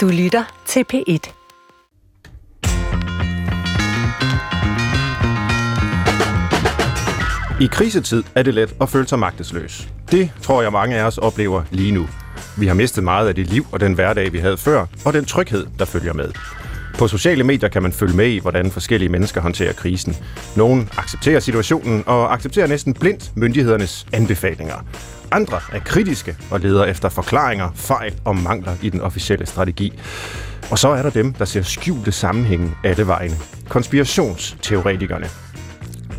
Du lytter til P1. I krisetid er det let at føle sig magtesløs. Det tror jeg mange af os oplever lige nu. Vi har mistet meget af det liv og den hverdag, vi havde før, og den tryghed, der følger med. På sociale medier kan man følge med i, hvordan forskellige mennesker håndterer krisen. Nogle accepterer situationen og accepterer næsten blindt myndighedernes anbefalinger. Andre er kritiske og leder efter forklaringer, fejl og mangler i den officielle strategi. Og så er der dem, der ser skjulte sammenhænge alle vegne. Konspirationsteoretikerne.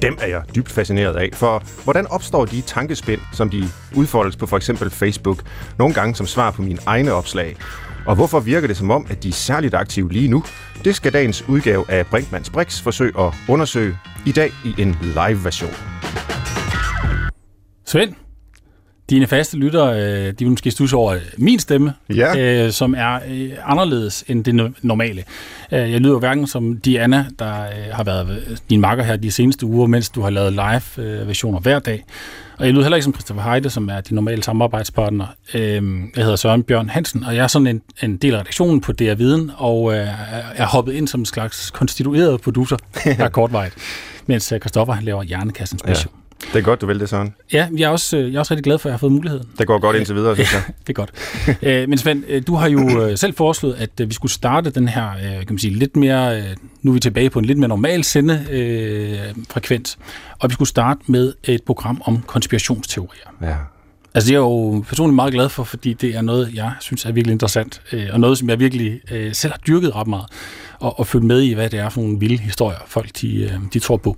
Dem er jeg dybt fascineret af, for hvordan opstår de tankespind, som de udfoldes på for eksempel Facebook, nogle gange som svar på mine egne opslag? Og hvorfor virker det som om, at de er særligt aktive lige nu? Det skal dagens udgave af Brinkmanns Brix forsøge at undersøge i dag i en live-version. Svend, dine faste lyttere, øh, de vil måske stusse over min stemme, Ja. øh, som er øh, anderledes end det no- normale. Øh, jeg lyder jo hverken som Diana, der øh, har været din makker her de seneste uger, mens du har lavet live-versioner hver dag. Og jeg lyder heller ikke som Christopher Heide, som er din normale samarbejdspartner. Øh, jeg hedder Søren Bjørn Hansen, og jeg er sådan en, en del af redaktionen på DR Viden, og øh, er hoppet ind som en slags konstitueret producer, der er kortvejt, mens øh, Christoffer han laver Hjernekassen Special. Ja. Det er godt, du vil det, Søren. Ja, jeg er, også, øh, jeg er også rigtig glad for, at jeg har fået muligheden. Det går godt indtil videre, synes jeg. Det er godt. Øh, Men Svend, øh, du har jo øh, selv foreslået, at øh, vi skulle starte den her, øh, kan man sige, lidt mere, øh, nu er vi tilbage på en lidt mere normal sendefrekvens, og vi skulle starte med et program om konspirationsteorier. Ja. Altså det er jeg jo personligt meget glad for, fordi det er noget, jeg synes er virkelig interessant, øh, og noget, som jeg virkelig øh, selv har dyrket ret meget, og, og følge med i, hvad det er for nogle vilde historier, folk de, øh, de tror på.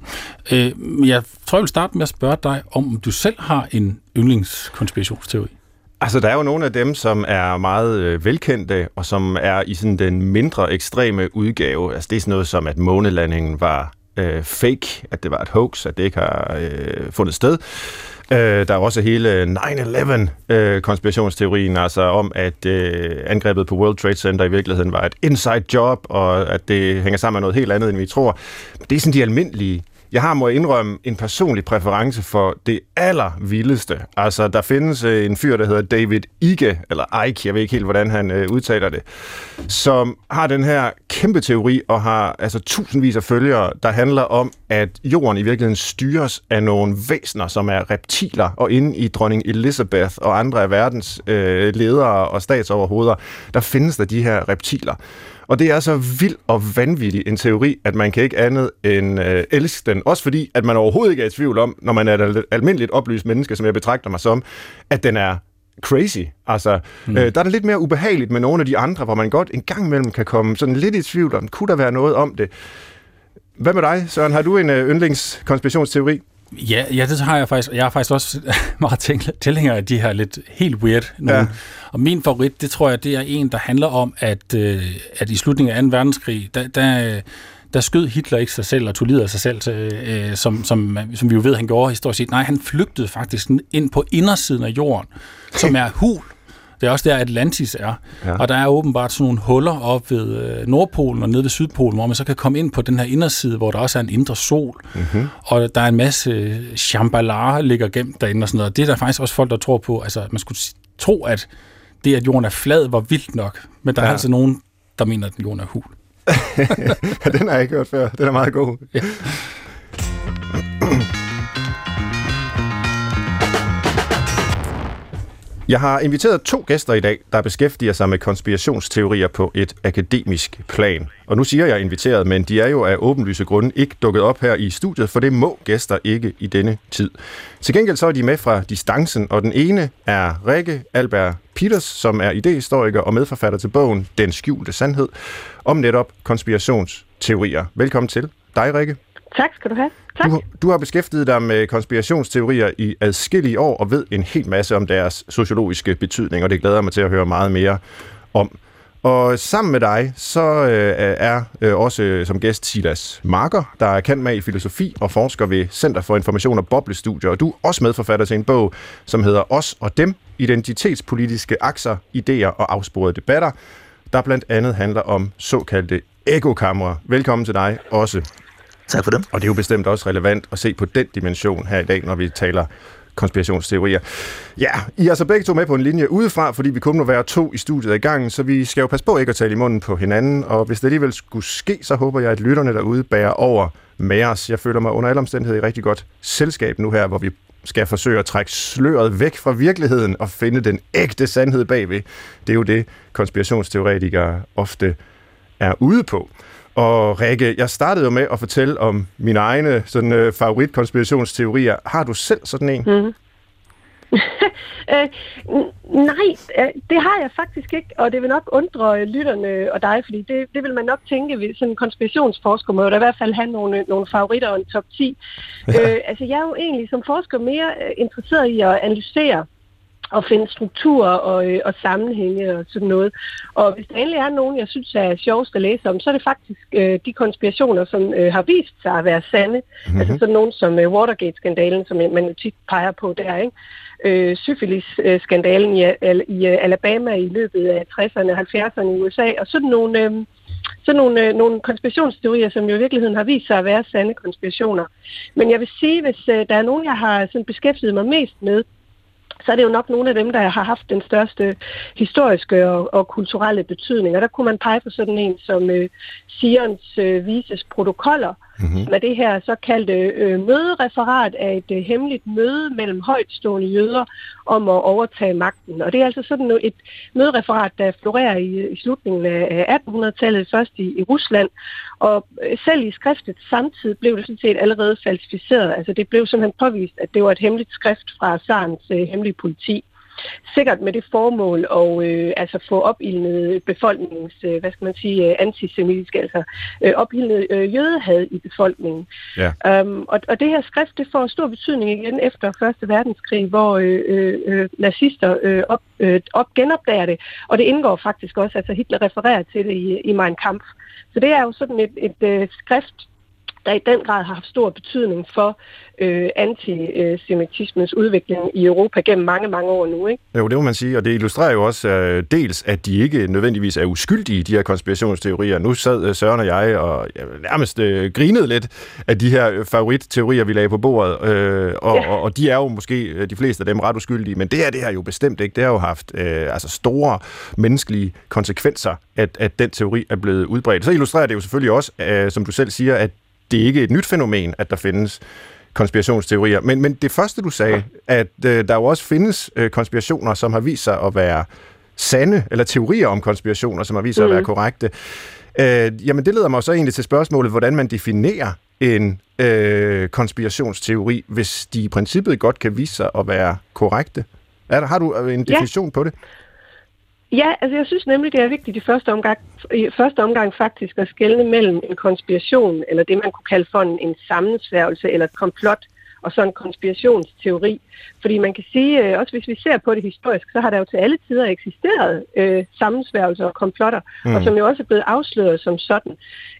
Øh, jeg tror, jeg vil starte med at spørge dig, om du selv har en yndlingskonspirationsteori. Altså, der er jo nogle af dem, som er meget øh, velkendte, og som er i sådan den mindre ekstreme udgave. Altså, det er sådan noget som, at månelandingen var øh, fake, at det var et hoax, at det ikke har øh, fundet sted. Øh, der er også hele 9-11-konspirationsteorien, øh, altså om, at øh, angrebet på World Trade Center i virkeligheden var et inside job, og at det hænger sammen med noget helt andet, end vi tror. Det er sådan de almindelige jeg har, må indrømme, en personlig præference for det allervildeste. Altså, der findes øh, en fyr, der hedder David Icke, eller Ike, jeg ved ikke helt, hvordan han øh, udtaler det, som har den her kæmpe teori og har altså tusindvis af følgere, der handler om, at jorden i virkeligheden styres af nogle væsener, som er reptiler, og inde i dronning Elizabeth og andre af verdens øh, ledere og statsoverhoveder, der findes der de her reptiler. Og det er så vild og vanvittig en teori, at man kan ikke andet end øh, elske den. Også fordi, at man overhovedet ikke er i tvivl om, når man er et al- almindeligt oplyst menneske, som jeg betragter mig som, at den er crazy. Altså, mm. øh, der er det lidt mere ubehageligt med nogle af de andre, hvor man godt en gang imellem kan komme sådan lidt i tvivl om, kunne der være noget om det? Hvad med dig, Søren? Har du en øh, yndlingskonspirationsteori? Ja, ja, det har jeg faktisk. Jeg har faktisk også meget tænkt- tilhænger af de her lidt helt weird nogle. Ja. Og min favorit, det tror jeg, det er en, der handler om, at, øh, at i slutningen af 2. verdenskrig, der, der, der skød Hitler ikke sig selv og tog livet af sig selv, øh, som, som, som vi jo ved, han gjorde historisk set. Nej, han flygtede faktisk ind på indersiden af jorden, som er hul. Det er også der, Atlantis er. Ja. Og der er åbenbart sådan nogle huller op ved øh, Nordpolen og nede ved Sydpolen, hvor man så kan komme ind på den her inderside, hvor der også er en indre sol. Mm-hmm. Og der er en masse Shambhala ligger gemt derinde og sådan noget. Det er der faktisk også folk, der tror på. Altså, man skulle tro, at det, at jorden er flad, var vildt nok. Men der ja. Er altså nogen, der mener, at jorden er hul. Den har jeg ikke hørt før. Den er meget god. Ja. Jeg har inviteret to gæster i dag, der beskæftiger sig med konspirationsteorier på et akademisk plan. Og nu siger jeg inviteret, men de er jo af åbenlyse grunde ikke dukket op her i studiet, for det må gæster ikke i denne tid. Til gengæld så er de med fra distancen, og den ene er Rikke Albert Peters, som er idehistoriker og medforfatter til bogen Den skjulte sandhed, om netop konspirationsteorier. Velkommen til dig, Rikke. Tak skal du have. Tak. Du, du har beskæftiget dig med konspirationsteorier i adskillige år og ved en hel masse om deres sociologiske betydning, og det glæder jeg mig til at høre meget mere om. Og sammen med dig, så øh, er øh, også øh, som gæst Silas Marker, der er kendt med i filosofi og forsker ved Center for Information og Boblestudier. Og du er også medforfatter til en bog, som hedder Os og Dem, identitetspolitiske akser, idéer og afsporede debatter, der blandt andet handler om såkaldte ekokamre. Velkommen til dig også. Tak for det. Og det er jo bestemt også relevant at se på den dimension her i dag, når vi taler konspirationsteorier. Ja, I er altså begge to med på en linje udefra, fordi vi kun må være to i studiet i gangen, så vi skal jo passe på ikke at tale i munden på hinanden, og hvis det alligevel skulle ske, så håber jeg, at lytterne derude bærer over med os. Jeg føler mig under alle omstændigheder i rigtig godt selskab nu her, hvor vi skal forsøge at trække sløret væk fra virkeligheden og finde den ægte sandhed bagved. Det er jo det, konspirationsteoretikere ofte er ude på. Og Rikke, jeg startede jo med at fortælle om mine egne sådan, øh, favoritkonspirationsteorier. Har du selv sådan en? Mm. øh, nej, øh, det har jeg faktisk ikke, og det vil nok undre lytterne og dig, fordi det, det vil man nok tænke, ved sådan en konspirationsforsker må i hvert fald have nogle, nogle favoritter og en top 10. øh, altså jeg er jo egentlig som forsker mere øh, interesseret i at analysere at finde strukturer og, øh, og sammenhænge og sådan noget. Og hvis der endelig er nogen, jeg synes er sjovest at læse om, så er det faktisk øh, de konspirationer, som øh, har vist sig at være sande. Mm-hmm. Altså sådan nogen som øh, Watergate-skandalen, som man tit peger på der, ikke? Øh, syfilis-skandalen i, i uh, Alabama i løbet af 60'erne og 70'erne i USA, og sådan nogle... Øh, sådan nogle, øh, nogle konspirationsteorier, som jo i virkeligheden har vist sig at være sande konspirationer. Men jeg vil sige, hvis øh, der er nogen, jeg har sådan beskæftiget mig mest med, så er det jo nok nogle af dem, der har haft den største historiske og, og kulturelle betydning. Og der kunne man pege på sådan en som øh, Sions øh, Vises protokoller, mm-hmm. som er det her såkaldte øh, mødereferat af et øh, hemmeligt møde mellem højtstående jøder om at overtage magten. Og det er altså sådan et mødereferat, der florerer i, i slutningen af 1800-tallet, først i, i Rusland. Og øh, selv i skriftet samtidig blev det sådan set allerede falsificeret. Altså det blev simpelthen påvist, at det var et hemmeligt skrift fra Sarens øh, hemmelige politi sikkert med det formål at øh, altså få opildnet befolkningens, øh, hvad skal man sige, øh, antisemitiske, altså øh, opildnet øh, jødehad i befolkningen. Ja. Um, og, og det her skrift, det får stor betydning igen efter Første Verdenskrig, hvor øh, øh, øh, nazister øh, op, øh, op genopdager det, og det indgår faktisk også, altså Hitler refererer til det i, i Mein Kampf. Så det er jo sådan et, et, et øh, skrift, der i den grad har haft stor betydning for øh, antisemitismens udvikling i Europa gennem mange, mange år nu. Ikke? Jo, det må man sige, og det illustrerer jo også øh, dels, at de ikke nødvendigvis er uskyldige, de her konspirationsteorier. Nu sad øh, Søren og jeg og ja, nærmest øh, grinede lidt af de her øh, favoritteorier, vi lagde på bordet, øh, og, ja. og, og de er jo måske, øh, de fleste af dem, ret uskyldige, men det her, det har jo bestemt ikke. Det har jo haft øh, altså store menneskelige konsekvenser, at, at den teori er blevet udbredt. Så illustrerer det jo selvfølgelig også, øh, som du selv siger, at det er ikke et nyt fænomen, at der findes konspirationsteorier. Men, men det første, du sagde, at øh, der jo også findes øh, konspirationer, som har vist sig at være sande, eller teorier om konspirationer, som har vist sig mm. at være mm. korrekte. Øh, jamen, det leder mig så egentlig til spørgsmålet, hvordan man definerer en øh, konspirationsteori, hvis de i princippet godt kan vise sig at være korrekte. Er der, har du en definition ja. på det? Ja, altså jeg synes nemlig, det er vigtigt i første omgang, i første omgang faktisk at skelne mellem en konspiration, eller det man kunne kalde for en, en sammensværgelse eller et komplot, og så en konspirationsteori. Fordi man kan sige, øh, også hvis vi ser på det historisk, så har der jo til alle tider eksisteret øh, sammensværgelser og komplotter, mm. og som jo også er blevet afsløret som sådan.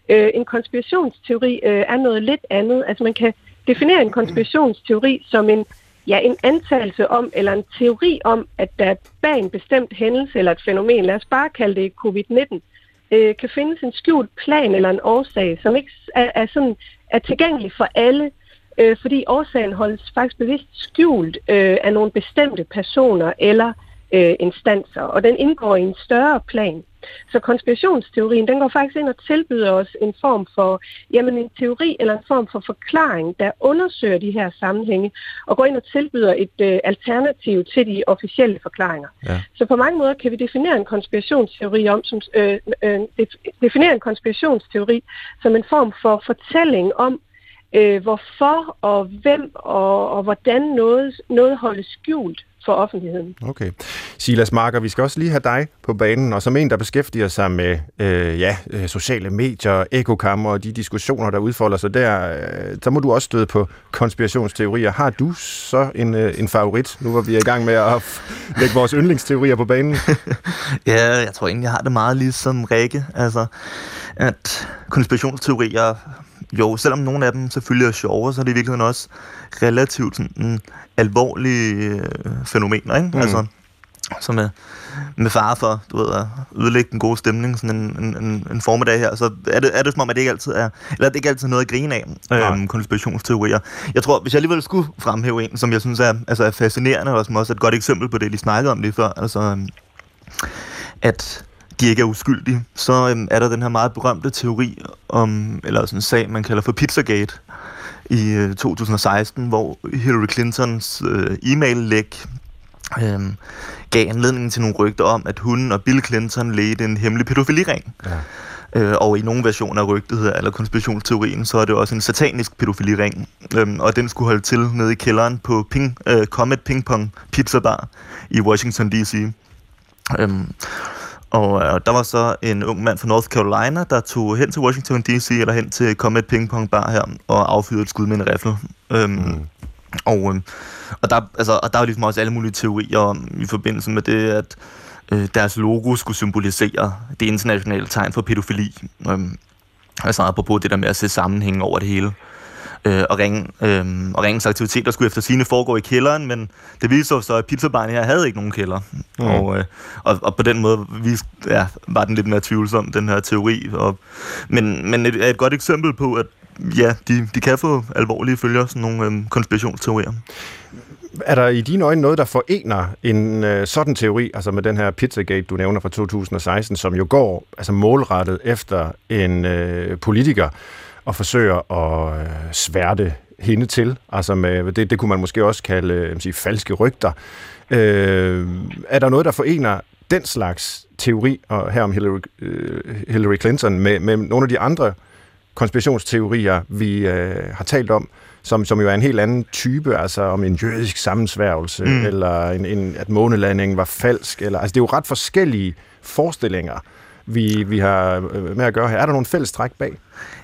Øh, en konspirationsteori øh, er noget lidt andet. Altså man kan definere en konspirationsteori som en ja, en antagelse om, eller en teori om, at der bag en bestemt hændelse eller et fænomen, lad os bare kalde det covid-19, øh, kan findes en skjult plan eller en årsag, som ikke er, er, sådan, er tilgængelig for alle, øh, fordi årsagen holdes faktisk bevidst skjult øh, af nogle bestemte personer eller øh, instanser, og den indgår i en større plan. Så konspirationsteorien, den går faktisk ind og tilbyder os en form for, jamen en teori eller en form for forklaring, der undersøger de her sammenhænge, og går ind og tilbyder et øh, alternativ til de officielle forklaringer. Ja. Så på mange måder kan vi definere en konspirationsteori om, som, øh, øh, definere en konspirationsteori som en form for fortælling om, øh, hvorfor og hvem og, og hvordan noget, noget holdes skjult for offentligheden. Okay. Silas Marker, vi skal også lige have dig på banen, og som en, der beskæftiger sig med øh, ja, øh, sociale medier, ekokammer og de diskussioner, der udfolder sig der, øh, så må du også støde på konspirationsteorier. Har du så en, øh, en favorit, nu hvor vi er i gang med at lægge vores yndlingsteorier på banen? ja, jeg tror egentlig, jeg har det meget ligesom Rikke. Altså, at konspirationsteorier jo, selvom nogle af dem selvfølgelig er sjove, så er det i virkeligheden også relativt sådan, alvorlige øh, fænomener, ikke? Mm. Altså, som er med fare for, du ved, at ødelægge den gode stemning sådan en, en, en, en formiddag her, så er det, er det som om, at det ikke altid er, eller det ikke altid noget at grine af, øhm, konspirationsteorier. Jeg tror, hvis jeg alligevel skulle fremhæve en, som jeg synes er, altså er fascinerende, og som også er et godt eksempel på det, de snakkede om lige før, altså øhm, at de ikke er uskyldige, så øhm, er der den her meget berømte teori om, eller sådan en sag, man kalder for Pizzagate, i øh, 2016, hvor Hillary Clintons øh, e-mail-læk øh, gav anledning til nogle rygter om, at hun og Bill Clinton ledte en hemmelig pædofiliring. Ja. Øh, og i nogle versioner af rygtet eller konspirationsteorien, så er det også en satanisk pædofiliring. Øh, og den skulle holde til nede i kælderen på Ping, øh, Comet Ping Pong Pizza Bar i Washington D.C. Øh, og øh, der var så en ung mand fra North Carolina, der tog hen til Washington D.C. eller hen til Comet Ping Bar her og affyrede et skud med en rifle. Øhm, mm. Og, øh, og, der, altså, og der var ligesom også alle mulige teorier om, i forbindelse med det, at øh, deres logo skulle symbolisere det internationale tegn for pædofili. Øhm, altså apropos det der med at se sammenhængen over det hele øh, og, ringe, øh, og ringens aktiviteter skulle efter sine foregå i kælderen, men det viste sig så, at pizzabaren her havde ikke nogen kælder. Mm. Og, øh, og, og på den måde viste, ja, var den lidt mere tvivlsom, den her teori. Og, men, men et, et godt eksempel på, at ja, de, de kan få alvorlige følger, sådan nogle øh, konspirationsteorier. Er der i dine øjne noget, der forener en øh, sådan teori, altså med den her Pizzagate, du nævner fra 2016, som jo går altså målrettet efter en øh, politiker, og forsøger at øh, sværte hende til. Altså med, det, det kunne man måske også kalde øh, sige, falske rygter. Øh, er der noget, der forener den slags teori, og her om Hillary, øh, Hillary Clinton, med, med nogle af de andre konspirationsteorier, vi øh, har talt om, som, som jo er en helt anden type, altså om en jødisk sammensværgelse, mm. eller en, en, at månelandingen var falsk. Eller, altså det er jo ret forskellige forestillinger, vi, vi har øh, med at gøre her. Er der nogle fælles træk bag?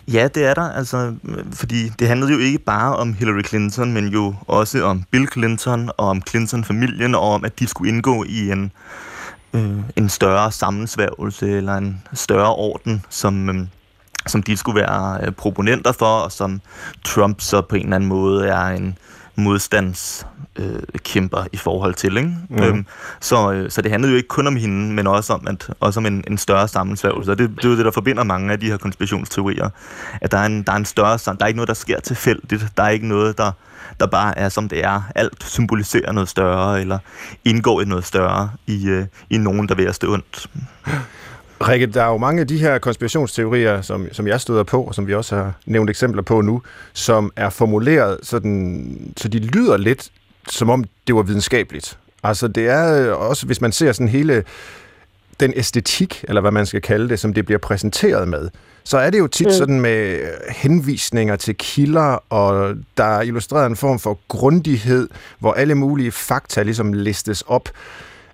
Ja, det er der, altså, fordi det handlede jo ikke bare om Hillary Clinton, men jo også om Bill Clinton og om Clinton-familien, og om, at de skulle indgå i en, øh, en større sammensværgelse eller en større orden, som, øh, som de skulle være øh, proponenter for, og som Trump så på en eller anden måde er en modstandskæmper øh, i forhold til. Ikke? Mm. Øhm, så, øh, så det handlede jo ikke kun om hende, men også om, at, også om en, en større sammensværgelse. Og det, det er jo det, der forbinder mange af de her konspirationsteorier. At der er en, der er en større der er ikke noget, der sker tilfældigt. Der er ikke noget, der, der bare er, som det er. Alt symboliserer noget større, eller indgår i noget større i, øh, i nogen, der vil at stå ondt. Rikke, der er jo mange af de her konspirationsteorier, som, som jeg støder på, og som vi også har nævnt eksempler på nu, som er formuleret sådan, så de lyder lidt, som om det var videnskabeligt. Altså det er også, hvis man ser sådan hele den æstetik, eller hvad man skal kalde det, som det bliver præsenteret med, så er det jo tit mm. sådan med henvisninger til kilder, og der er illustreret en form for grundighed, hvor alle mulige fakta ligesom listes op.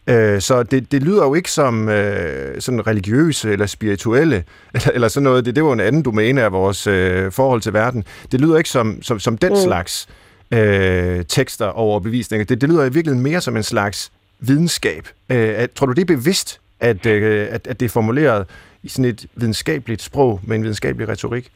Øh, så det, det lyder jo ikke som øh, sådan religiøse eller spirituelle, eller, eller sådan noget. Det, det var en anden domæne af vores øh, forhold til verden. Det lyder ikke som, som, som den mm. slags øh, tekster over bevisninger. Det, det lyder i virkeligheden mere som en slags videnskab. Øh, at, tror du, det er bevidst, at, øh, at, at det er formuleret i sådan et videnskabeligt sprog med en videnskabelig retorik?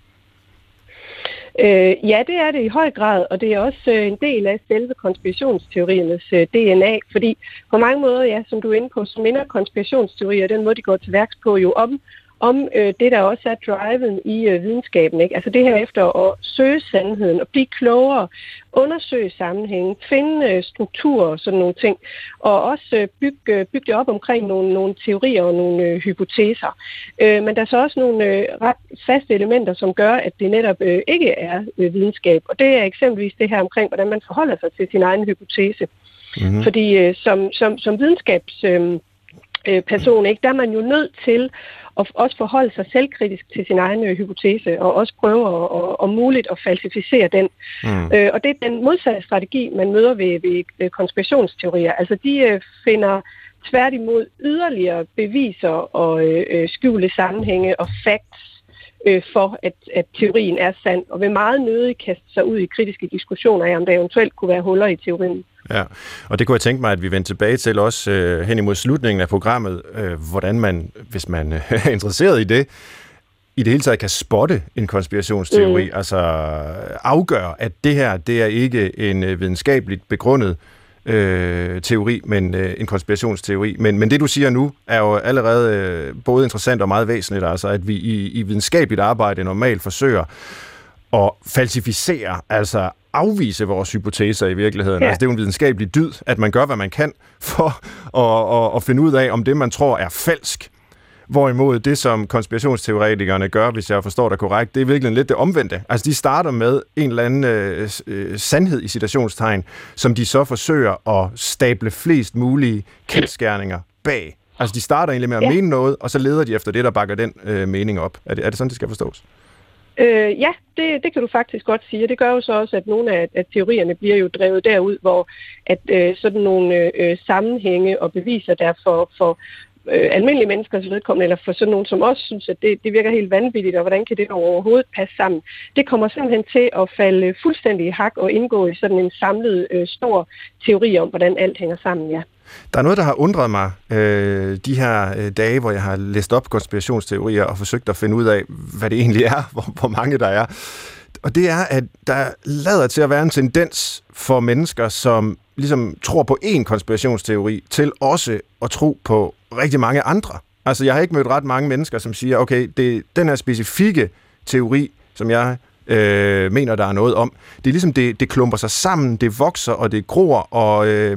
Øh, ja, det er det i høj grad, og det er også øh, en del af selve konspirationsteoriernes øh, DNA, fordi på mange måder, ja, som du er inde på, så minder konspirationsteorier, den måde, de går til værks på, jo om om øh, det, der også er driven i øh, videnskaben. Ikke? Altså det her efter at søge sandheden og blive klogere, undersøge sammenhængen, finde øh, strukturer og sådan nogle ting, og også øh, bygge, øh, bygge det op omkring nogle, nogle teorier og nogle øh, hypoteser. Øh, men der er så også nogle øh, ret faste elementer, som gør, at det netop øh, ikke er øh, videnskab. Og det er eksempelvis det her omkring, hvordan man forholder sig til sin egen hypotese. Mm-hmm. Fordi øh, som, som, som videnskabs... Øh, øh person, ikke? der er man jo nødt til og også forholde sig selvkritisk til sin egen øh, hypotese, og også prøve at, og, muligt at falsificere den. Mm. Øh, og det er den modsatte strategi, man møder ved, ved, konspirationsteorier. Altså de øh, finder tværtimod yderligere beviser og øh, øh skjule sammenhænge og facts øh, for, at, at teorien er sand, og vil meget nødig kaste sig ud i kritiske diskussioner af, om der eventuelt kunne være huller i teorien. Ja, og det kunne jeg tænke mig, at vi vender tilbage til også øh, hen imod slutningen af programmet, øh, hvordan man, hvis man øh, er interesseret i det, i det hele taget kan spotte en konspirationsteori, mm. altså afgøre, at det her, det er ikke en øh, videnskabeligt begrundet øh, teori, men øh, en konspirationsteori. Men, men det, du siger nu, er jo allerede øh, både interessant og meget væsentligt, altså at vi i, i videnskabeligt arbejde normalt forsøger at falsificere, altså afvise vores hypoteser i virkeligheden. Ja. Altså, det er jo en videnskabelig dyd, at man gør, hvad man kan for at, at, at finde ud af, om det, man tror, er falsk. Hvorimod det, som konspirationsteoretikerne gør, hvis jeg forstår det korrekt, det er virkelig lidt det omvendte. Altså, de starter med en eller anden øh, øh, sandhed i citationstegn, som de så forsøger at stable flest mulige kendskærninger bag. Altså, de starter egentlig med at ja. mene noget, og så leder de efter det, der bakker den øh, mening op. Er det, er det sådan, det skal forstås? Øh, ja, det, det kan du faktisk godt sige. Det gør jo så også, at nogle af at teorierne bliver jo drevet derud, hvor at øh, sådan nogle øh, sammenhænge og beviser der for, for øh, almindelige menneskers vedkommende, eller for sådan nogen som os, synes, at det, det virker helt vanvittigt, og hvordan kan det overhovedet passe sammen? Det kommer simpelthen til at falde fuldstændig i hak og indgå i sådan en samlet øh, stor teori om, hvordan alt hænger sammen, ja. Der er noget, der har undret mig øh, de her øh, dage, hvor jeg har læst op konspirationsteorier og forsøgt at finde ud af, hvad det egentlig er, hvor, hvor mange der er. Og det er, at der lader til at være en tendens for mennesker, som ligesom tror på én konspirationsteori, til også at tro på rigtig mange andre. Altså, jeg har ikke mødt ret mange mennesker, som siger, okay, det den her specifikke teori, som jeg øh, mener, der er noget om. Det er ligesom, det, det klumper sig sammen, det vokser, og det gror, og, øh,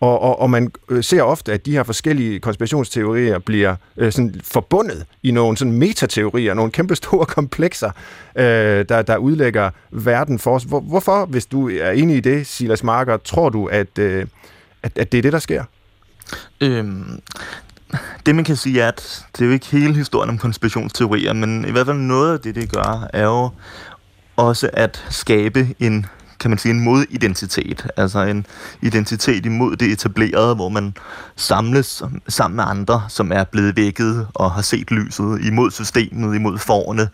og, og, og man øh, ser ofte, at de her forskellige konspirationsteorier bliver øh, sådan forbundet i nogle sådan metateorier, nogle kæmpe store komplekser, øh, der, der udlægger verden for os. Hvor, hvorfor, hvis du er enig i det, Silas Marker, tror du, at, øh, at, at det er det, der sker? Øhm, det man kan sige er, at det er jo ikke hele historien om konspirationsteorier, men i hvert fald noget af det, det gør, er jo også at skabe en kan man sige, en modidentitet. Altså en identitet imod det etablerede, hvor man samles sammen med andre, som er blevet vækket og har set lyset imod systemet, imod forne,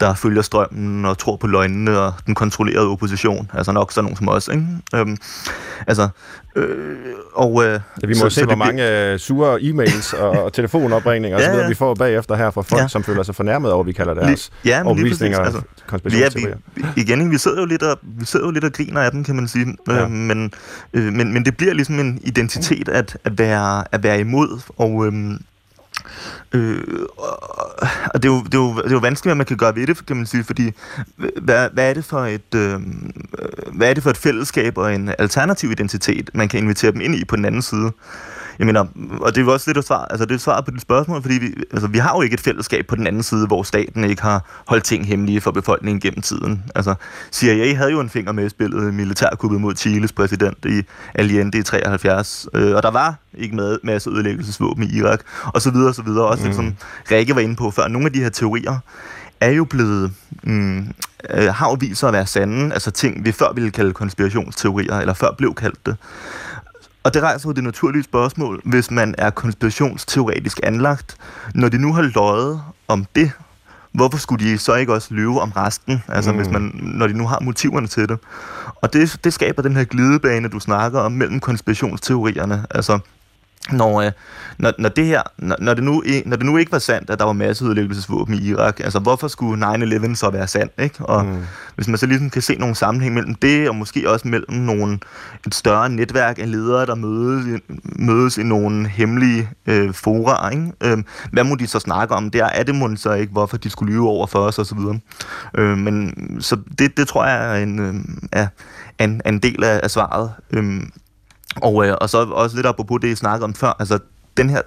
der følger strømmen og tror på løgnene og den kontrollerede opposition. Altså nok sådan nogen som os. Ikke? Øhm, altså, Øh, og, øh, ja, vi må så, se, så hvor mange bliver... Øh, sure e-mails og, og telefonopringninger og så videre, ja. vi får bagefter her fra folk, ja. som føler sig fornærmet over, vi kalder deres ja, overbevisninger altså, konspirationsteorier. Ja, vi, igen, vi sidder, jo lidt og, vi sidder jo lidt og griner af den, kan man sige. Ja. Øh, men, øh, men, men det bliver ligesom en identitet at, at, være, at være imod, og... Øh, Øh, og det er, jo, det, er jo, det er jo vanskeligt, hvad man kan gøre ved det, kan man sige, fordi hvad, hvad, er det for et, øh, hvad er det for et fællesskab og en alternativ identitet, man kan invitere dem ind i på den anden side? Jeg mener, og det er jo også lidt at svar, altså det er svar på dit spørgsmål, fordi vi, altså, vi har jo ikke et fællesskab på den anden side, hvor staten ikke har holdt ting hemmelige for befolkningen gennem tiden. Altså, CIA havde jo en finger med i spillet militærkuppet mod Chiles præsident i Allende i 73, øh, og der var ikke med masse ødelæggelsesvåben i Irak, og så videre, og så videre. Også mm. det, som Rikke var inde på før. Nogle af de her teorier er jo blevet, mm, øh, har jo vist sig at være sande, altså ting, vi før ville kalde konspirationsteorier, eller før blev kaldt det. Og det rejser jo det naturlige spørgsmål, hvis man er konspirationsteoretisk anlagt. Når de nu har løjet om det, hvorfor skulle de så ikke også lyve om resten, altså mm. hvis man, når de nu har motiverne til det. Og det, det skaber den her glidebane, du snakker om, mellem konspirationsteorierne. Altså, når, øh, når, når, det her, når, når, det nu, når det nu ikke var sandt, at der var masse udlæggelsesvåben i Irak, altså hvorfor skulle 9-11 så være sandt, ikke? Og mm. hvis man så ligesom kan se nogle sammenhæng mellem det, og måske også mellem nogle, et større netværk af ledere, der mødes, mødes i nogle hemmelige øh, fora, ikke? Øh, hvad må de så snakke om der? Er det måske så ikke, hvorfor de skulle lyve over for os, og så videre. Øh, men så det, det tror jeg er en, øh, er, en, en del af, af svaret. Øh, og, øh, og så også lidt apropos det, I snakkede om før, altså den her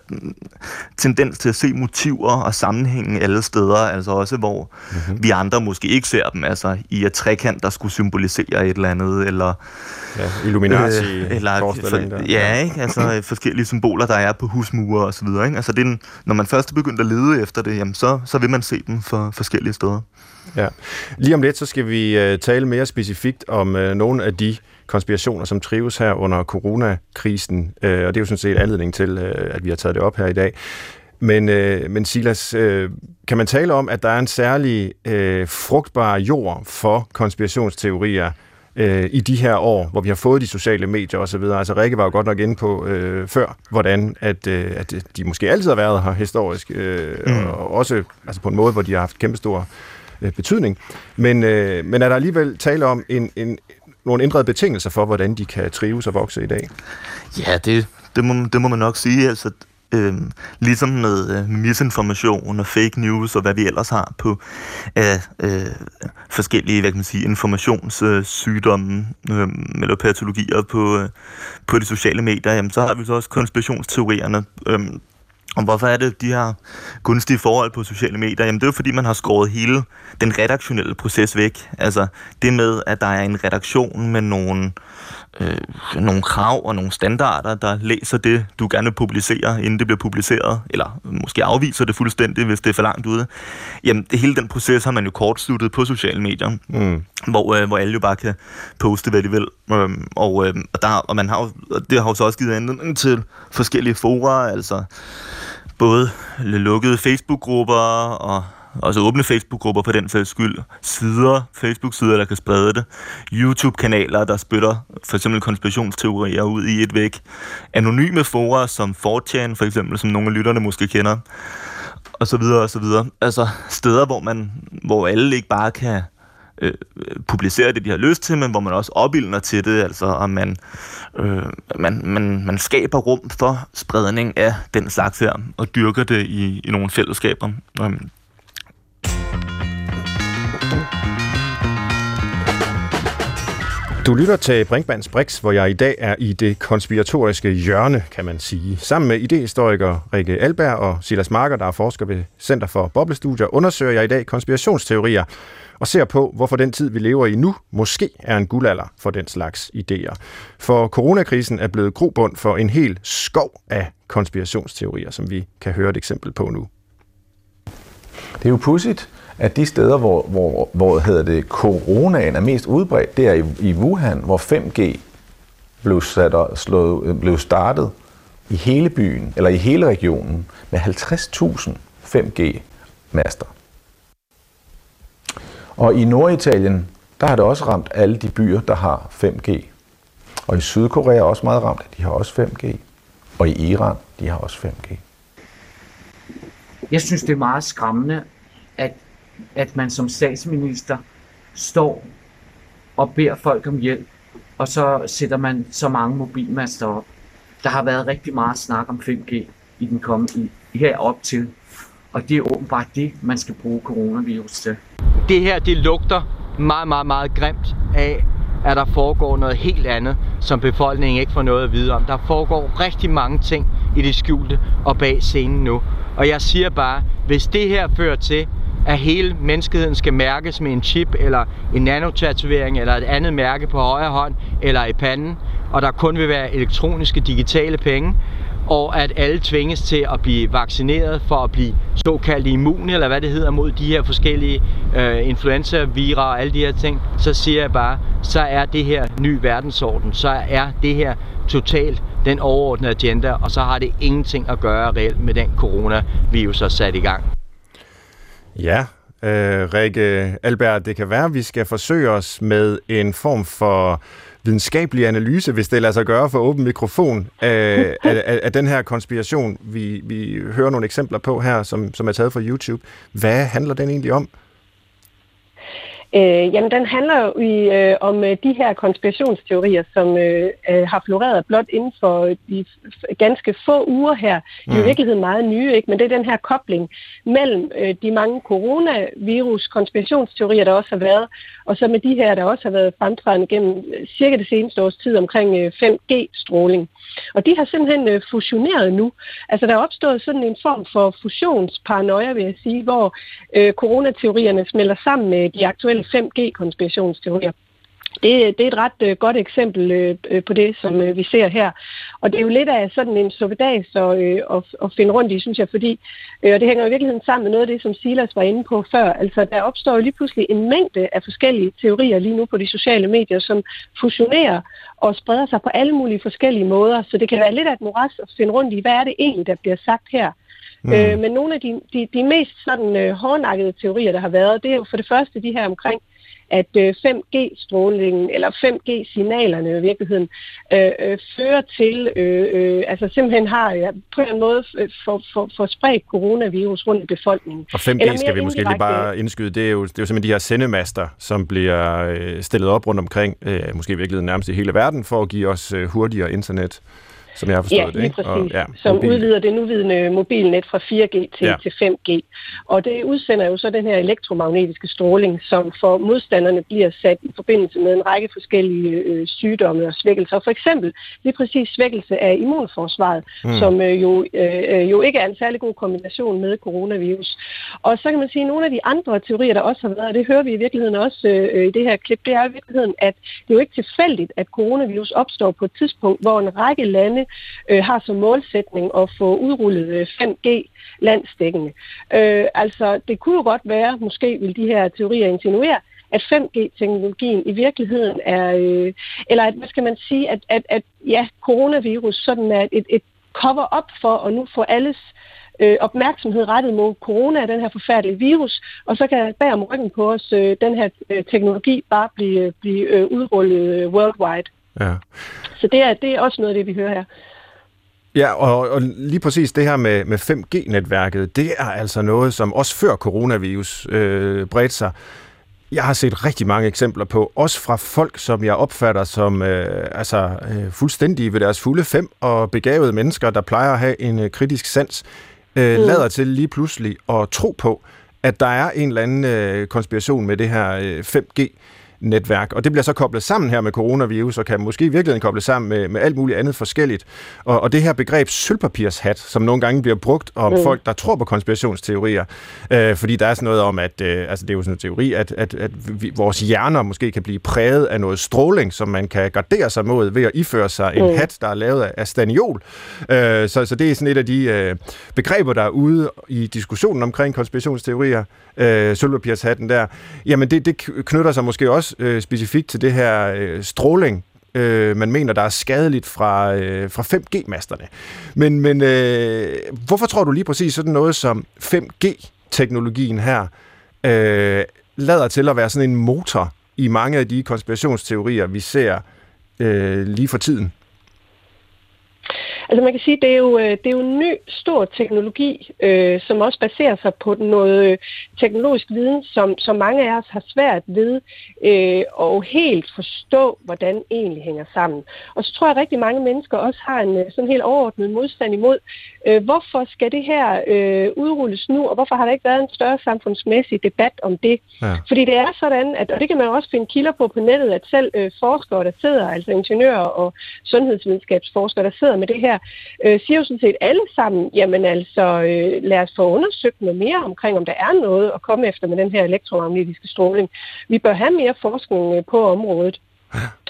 tendens til at se motiver og sammenhænge alle steder, altså også hvor mm-hmm. vi andre måske ikke ser dem, altså i et trekant, der skulle symbolisere et eller andet, eller... Ja, Illuminati øh, eller, for, der. Ja, ikke? altså forskellige symboler, der er på husmure og så videre, ikke? Altså det er, når man først er begyndt at lede efter det, jamen så, så vil man se dem for forskellige steder. Ja. Lige om lidt, så skal vi uh, tale mere specifikt om uh, nogle af de konspirationer, som trives her under coronakrisen, øh, og det er jo sådan set anledning til, øh, at vi har taget det op her i dag. Men, øh, men Silas, øh, kan man tale om, at der er en særlig øh, frugtbar jord for konspirationsteorier øh, i de her år, hvor vi har fået de sociale medier osv.? Altså Rikke var jo godt nok inde på øh, før, hvordan at, øh, at de måske altid har været her historisk, øh, mm. og også altså på en måde, hvor de har haft kæmpestor øh, betydning. Men, øh, men er der alligevel tale om en, en, nogle ændrede betingelser for, hvordan de kan trives og vokse i dag? Ja, det, det, må, det må man nok sige. Altså, øh, ligesom med øh, misinformation og fake news og hvad vi ellers har på af øh, forskellige hvad kan man sige, informationssygdomme øh, eller patologier på, øh, på de sociale medier, jamen, så har vi så også konspirationsteorierne. Øh, og hvorfor er det, de her gunstige forhold på sociale medier? Jamen det er jo fordi, man har skåret hele den redaktionelle proces væk. Altså det med, at der er en redaktion med nogle, øh, nogle krav og nogle standarder, der læser det, du gerne vil publicere, inden det bliver publiceret, eller måske afviser det fuldstændig, hvis det er for langt ude. Jamen det, hele den proces har man jo kortsluttet på sociale medier, mm. hvor, øh, hvor alle jo bare kan poste, hvad de vil. Øhm, og, øh, og, der, og man har, det har jo så også givet anledning til forskellige forer, altså både lukkede Facebook-grupper og også åbne Facebook-grupper på den sags skyld, sider, Facebook-sider, der kan sprede det, YouTube-kanaler, der spytter for eksempel konspirationsteorier ud i et væk, anonyme fora som 4chan for eksempel, som nogle af lytterne måske kender, og så videre og så videre. Altså steder, hvor man, hvor alle ikke bare kan øh, publicere det, de har lyst til, men hvor man også opildner til det, altså om man, øh, man, man, man skaber rum for spredning af den slags her, og dyrker det i, i nogle fællesskaber. Øh. Du lytter til Brinkmanns Brix, hvor jeg i dag er i det konspiratoriske hjørne, kan man sige. Sammen med idehistoriker Rikke Alberg og Silas Marker, der er forsker ved Center for Boblestudier, undersøger jeg i dag konspirationsteorier og ser på, hvorfor den tid, vi lever i nu, måske er en guldalder for den slags idéer. For coronakrisen er blevet grobund for en hel skov af konspirationsteorier, som vi kan høre et eksempel på nu. Det er jo pudsigt, at de steder, hvor, hvor, hvor hedder det, coronaen er mest udbredt, det er i, i Wuhan, hvor 5G blev, sat og slået, blev startet i hele byen, eller i hele regionen, med 50.000 5G-master. Og i Norditalien, der har det også ramt alle de byer, der har 5G. Og i Sydkorea er også meget ramt, de har også 5G. Og i Iran, de har også 5G. Jeg synes, det er meget skræmmende, at, man som statsminister står og beder folk om hjælp, og så sætter man så mange mobilmaster op. Der har været rigtig meget snak om 5G i den kommende herop til, og det er åbenbart det, man skal bruge coronavirus til. Det her, det lugter meget, meget, meget grimt af, at der foregår noget helt andet, som befolkningen ikke får noget at vide om. Der foregår rigtig mange ting i det skjulte og bag scenen nu. Og jeg siger bare, hvis det her fører til, at hele menneskeheden skal mærkes med en chip eller en nanotatovering eller et andet mærke på højre hånd eller i panden, og der kun vil være elektroniske digitale penge, og at alle tvinges til at blive vaccineret for at blive såkaldt immune, eller hvad det hedder, mod de her forskellige øh, influenza-vira og alle de her ting, så siger jeg bare, så er det her ny verdensorden, så er det her totalt den overordnede agenda, og så har det ingenting at gøre reelt med den coronavirus, der er sat i gang. Ja, øh, Rikke Albert, det kan være, at vi skal forsøge os med en form for videnskabelig analyse, hvis det lader sig gøre for åben mikrofon, af, af, af den her konspiration, vi, vi hører nogle eksempler på her, som, som er taget fra YouTube. Hvad handler den egentlig om? Øh, jamen, den handler jo i, øh, om øh, de her konspirationsteorier, som øh, øh, har floreret blot inden for de ganske få uger her. De er jo i mm. virkeligheden meget nye, ikke? men det er den her kobling mellem øh, de mange coronavirus-konspirationsteorier, der også har været, og så med de her, der også har været fremtrædende gennem øh, cirka det seneste års tid omkring øh, 5G-stråling. Og de har simpelthen øh, fusioneret nu. Altså der er opstået sådan en form for fusionsparanoia, vil jeg sige, hvor øh, coronateorierne smelter sammen med de aktuelle 5G-konspirationsteorier. Det, det er et ret øh, godt eksempel øh, øh, på det, som øh, vi ser her. Og det er jo lidt af sådan en suppedags at, øh, at, at finde rundt i, synes jeg, fordi, øh, og det hænger i virkeligheden sammen med noget af det, som Silas var inde på før. Altså, der opstår jo lige pludselig en mængde af forskellige teorier lige nu på de sociale medier, som fusionerer og spreder sig på alle mulige forskellige måder. Så det kan være lidt af et moras at finde rundt i, hvad er det egentlig, der bliver sagt her. Mm. Øh, men nogle af de, de, de mest sådan øh, hårdnakkede teorier, der har været, det er jo for det første de her omkring at 5G-strålingen øh, eller 5G-signalerne i virkeligheden øh, øh, fører til, øh, øh, altså simpelthen har ja, på en måde for, for, for spredt coronavirus rundt i befolkningen. Og 5G skal vi måske lige bare indskyde, det er, jo, det er jo simpelthen de her sendemaster, som bliver stillet op rundt omkring, øh, måske i virkeligheden nærmest i hele verden, for at give os hurtigere internet som jeg har forstået ja, det. Ikke? Og, ja, som mobil. udvider det nuværende mobilnet fra 4G til, ja. til 5G. Og det udsender jo så den her elektromagnetiske stråling, som for modstanderne bliver sat i forbindelse med en række forskellige øh, sygdomme og svækkelser. For eksempel lige præcis svækkelse af immunforsvaret, mm. som øh, jo, øh, jo ikke er en særlig god kombination med coronavirus. Og så kan man sige, at nogle af de andre teorier, der også har været, og det hører vi i virkeligheden også øh, i det her klip, det er i virkeligheden, at det er jo ikke tilfældigt, at coronavirus opstår på et tidspunkt, hvor en række lande øh, har som målsætning at få udrullet øh, 5G landstækkende. landsdækkende. Øh, altså, det kunne jo godt være, måske vil de her teorier insinuere, at 5G-teknologien i virkeligheden er, øh, eller at, hvad skal man sige, at, at, at ja, coronavirus sådan er et, et cover-up for at nu få alles øh, opmærksomhed rettet mod corona, den her forfærdelige virus, og så kan bag om ryggen på os øh, den her øh, teknologi bare blive, blive øh, udrullet øh, worldwide. Ja. Så det er, det er også noget af det, vi hører her. Ja, og, og lige præcis det her med, med 5G-netværket, det er altså noget, som også før coronavirus øh, bredte sig, jeg har set rigtig mange eksempler på, også fra folk, som jeg opfatter som øh, altså, øh, fuldstændig ved deres fulde fem og begavede mennesker, der plejer at have en øh, kritisk sans, øh, mm. lader til lige pludselig at tro på, at der er en eller anden øh, konspiration med det her øh, 5G netværk. Og det bliver så koblet sammen her med coronavirus, og kan måske i virkeligheden kobles sammen med, med alt muligt andet forskelligt. Og, og det her begreb sølvpapirshat, som nogle gange bliver brugt om mm. folk, der tror på konspirationsteorier, øh, fordi der er sådan noget om, at øh, altså det er jo sådan en teori, at, at, at vi, vores hjerner måske kan blive præget af noget stråling, som man kan gardere sig mod ved at iføre sig en mm. hat, der er lavet af, af staniol. Øh, så, så det er sådan et af de øh, begreber, der er ude i diskussionen omkring konspirationsteorier, øh, sølvpapirshatten der, jamen det, det knytter sig måske også øh, specifikt til det her øh, stråling, øh, man mener, der er skadeligt fra, øh, fra 5G-masterne. Men, men øh, hvorfor tror du lige præcis sådan noget som 5G-teknologien her øh, lader til at være sådan en motor i mange af de konspirationsteorier, vi ser øh, lige for tiden? Altså man kan sige, det er jo, øh, det er jo en ny, stor teknologi, øh, som også baserer sig på noget øh, teknologisk viden, som, som mange af os har svært ved øh, at helt forstå, hvordan egentlig hænger sammen. Og så tror jeg, at rigtig mange mennesker også har en øh, sådan helt overordnet modstand imod, øh, hvorfor skal det her øh, udrulles nu, og hvorfor har der ikke været en større samfundsmæssig debat om det? Ja. Fordi det er sådan, at, og det kan man også finde kilder på på nettet, at selv øh, forskere, der sidder, altså ingeniører og sundhedsvidenskabsforskere, der sidder med det her, øh, siger jo sådan set alle sammen, jamen altså, øh, lad os få undersøgt noget mere omkring, om der er noget at komme efter med den her elektromagnetiske stråling. Vi bør have mere forskning øh, på området.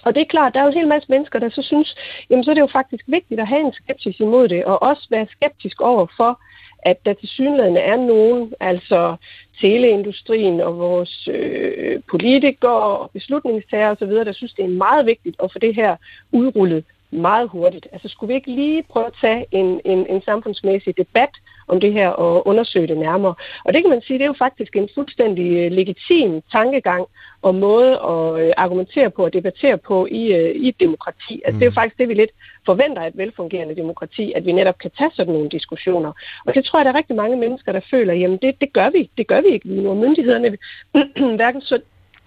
Og det er klart, der er jo en hel masse mennesker, der så synes, jamen så er det jo faktisk vigtigt at have en skepsis imod det, og også være skeptisk over for, at der til synligheden er nogen, altså teleindustrien og vores øh, politikere og beslutningstager osv., der synes, det er meget vigtigt at få det her udrullet meget hurtigt. Altså skulle vi ikke lige prøve at tage en, en, en samfundsmæssig debat om det her og undersøge det nærmere. Og det kan man sige, det er jo faktisk en fuldstændig øh, legitim tankegang og måde at øh, argumentere på og debattere på i, øh, i et demokrati. Altså mm. det er jo mm. faktisk det, vi lidt forventer af et velfungerende demokrati, at vi netop kan tage sådan nogle diskussioner. Og det tror jeg, der er rigtig mange mennesker, der føler, jamen det, det gør vi. Det gør vi ikke lige nu. Myndighederne, hverken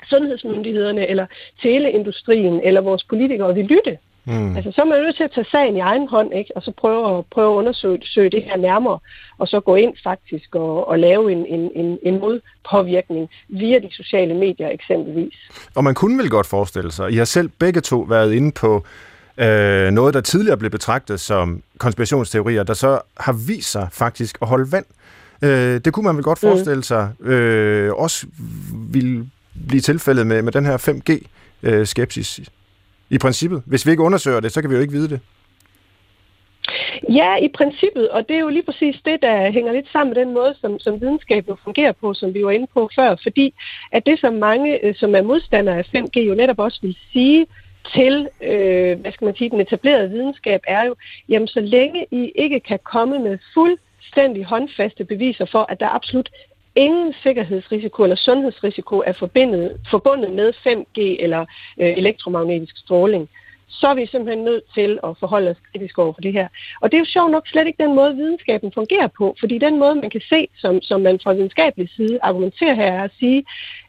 sundhedsmyndighederne eller teleindustrien eller vores politikere vil lytte Mm. Altså, så er man nødt til at tage sagen i egen hånd, ikke? og så prøve at, prøve at undersøge det her nærmere, og så gå ind faktisk og, og lave en, en, en, en modpåvirkning via de sociale medier eksempelvis. Og man kunne vel godt forestille sig, I har selv begge to været inde på øh, noget, der tidligere blev betragtet som konspirationsteorier, der så har vist sig faktisk at holde vand. Øh, det kunne man vel godt mm. forestille sig øh, også ville blive tilfældet med, med den her 5G-skepsis. Øh, i princippet. Hvis vi ikke undersøger det, så kan vi jo ikke vide det. Ja, i princippet, og det er jo lige præcis det, der hænger lidt sammen med den måde, som, som videnskaben fungerer på, som vi var inde på før, fordi at det, som mange, øh, som er modstandere af 5G, jo netop også vil sige til, øh, hvad skal man sige, den etablerede videnskab, er jo, jamen så længe I ikke kan komme med fuldstændig håndfaste beviser for, at der absolut ingen sikkerhedsrisiko eller sundhedsrisiko er forbundet, forbundet med 5G eller øh, elektromagnetisk stråling, så er vi simpelthen nødt til at forholde os kritisk over for det her. Og det er jo sjovt nok slet ikke den måde, videnskaben fungerer på, fordi den måde, man kan se, som, som man fra videnskabelig side argumenterer her, er at sige,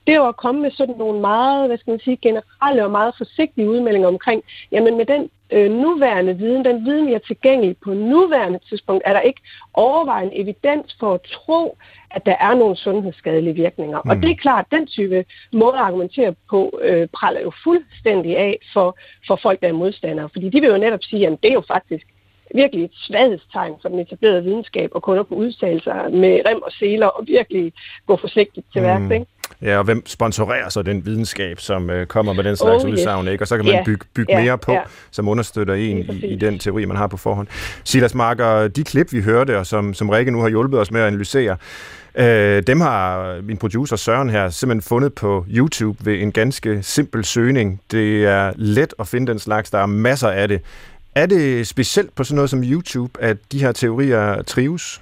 det er jo at komme med sådan nogle meget, hvad skal man sige, generelle og meget forsigtige udmeldinger omkring, jamen med den øh, nuværende viden, den viden, vi er tilgængelig på nuværende tidspunkt, er der ikke overvejende evidens for at tro, at der er nogle sundhedsskadelige virkninger. Mm. Og det er klart, at den type måde at argumentere på øh, praller jo fuldstændig af for, for folk, der er modstandere. Fordi de vil jo netop sige, at det er jo faktisk virkelig et svaghedstegn for den etablerede videnskab og kunder på udtalelser med rem og seler og virkelig gå forsigtigt til værks. Mm. Ikke? Ja, og hvem sponsorerer så den videnskab, som øh, kommer med den slags oh, yes. udsagn, ikke? Og så kan man yeah. bygge, bygge yeah. mere på, yeah. som understøtter en i, i den teori, man har på forhånd. Silas Marker, de klip, vi hørte, og som, som Rikke nu har hjulpet os med at analysere, øh, dem har min producer Søren her simpelthen fundet på YouTube ved en ganske simpel søgning. Det er let at finde den slags, der er masser af det. Er det specielt på sådan noget som YouTube, at de her teorier trives?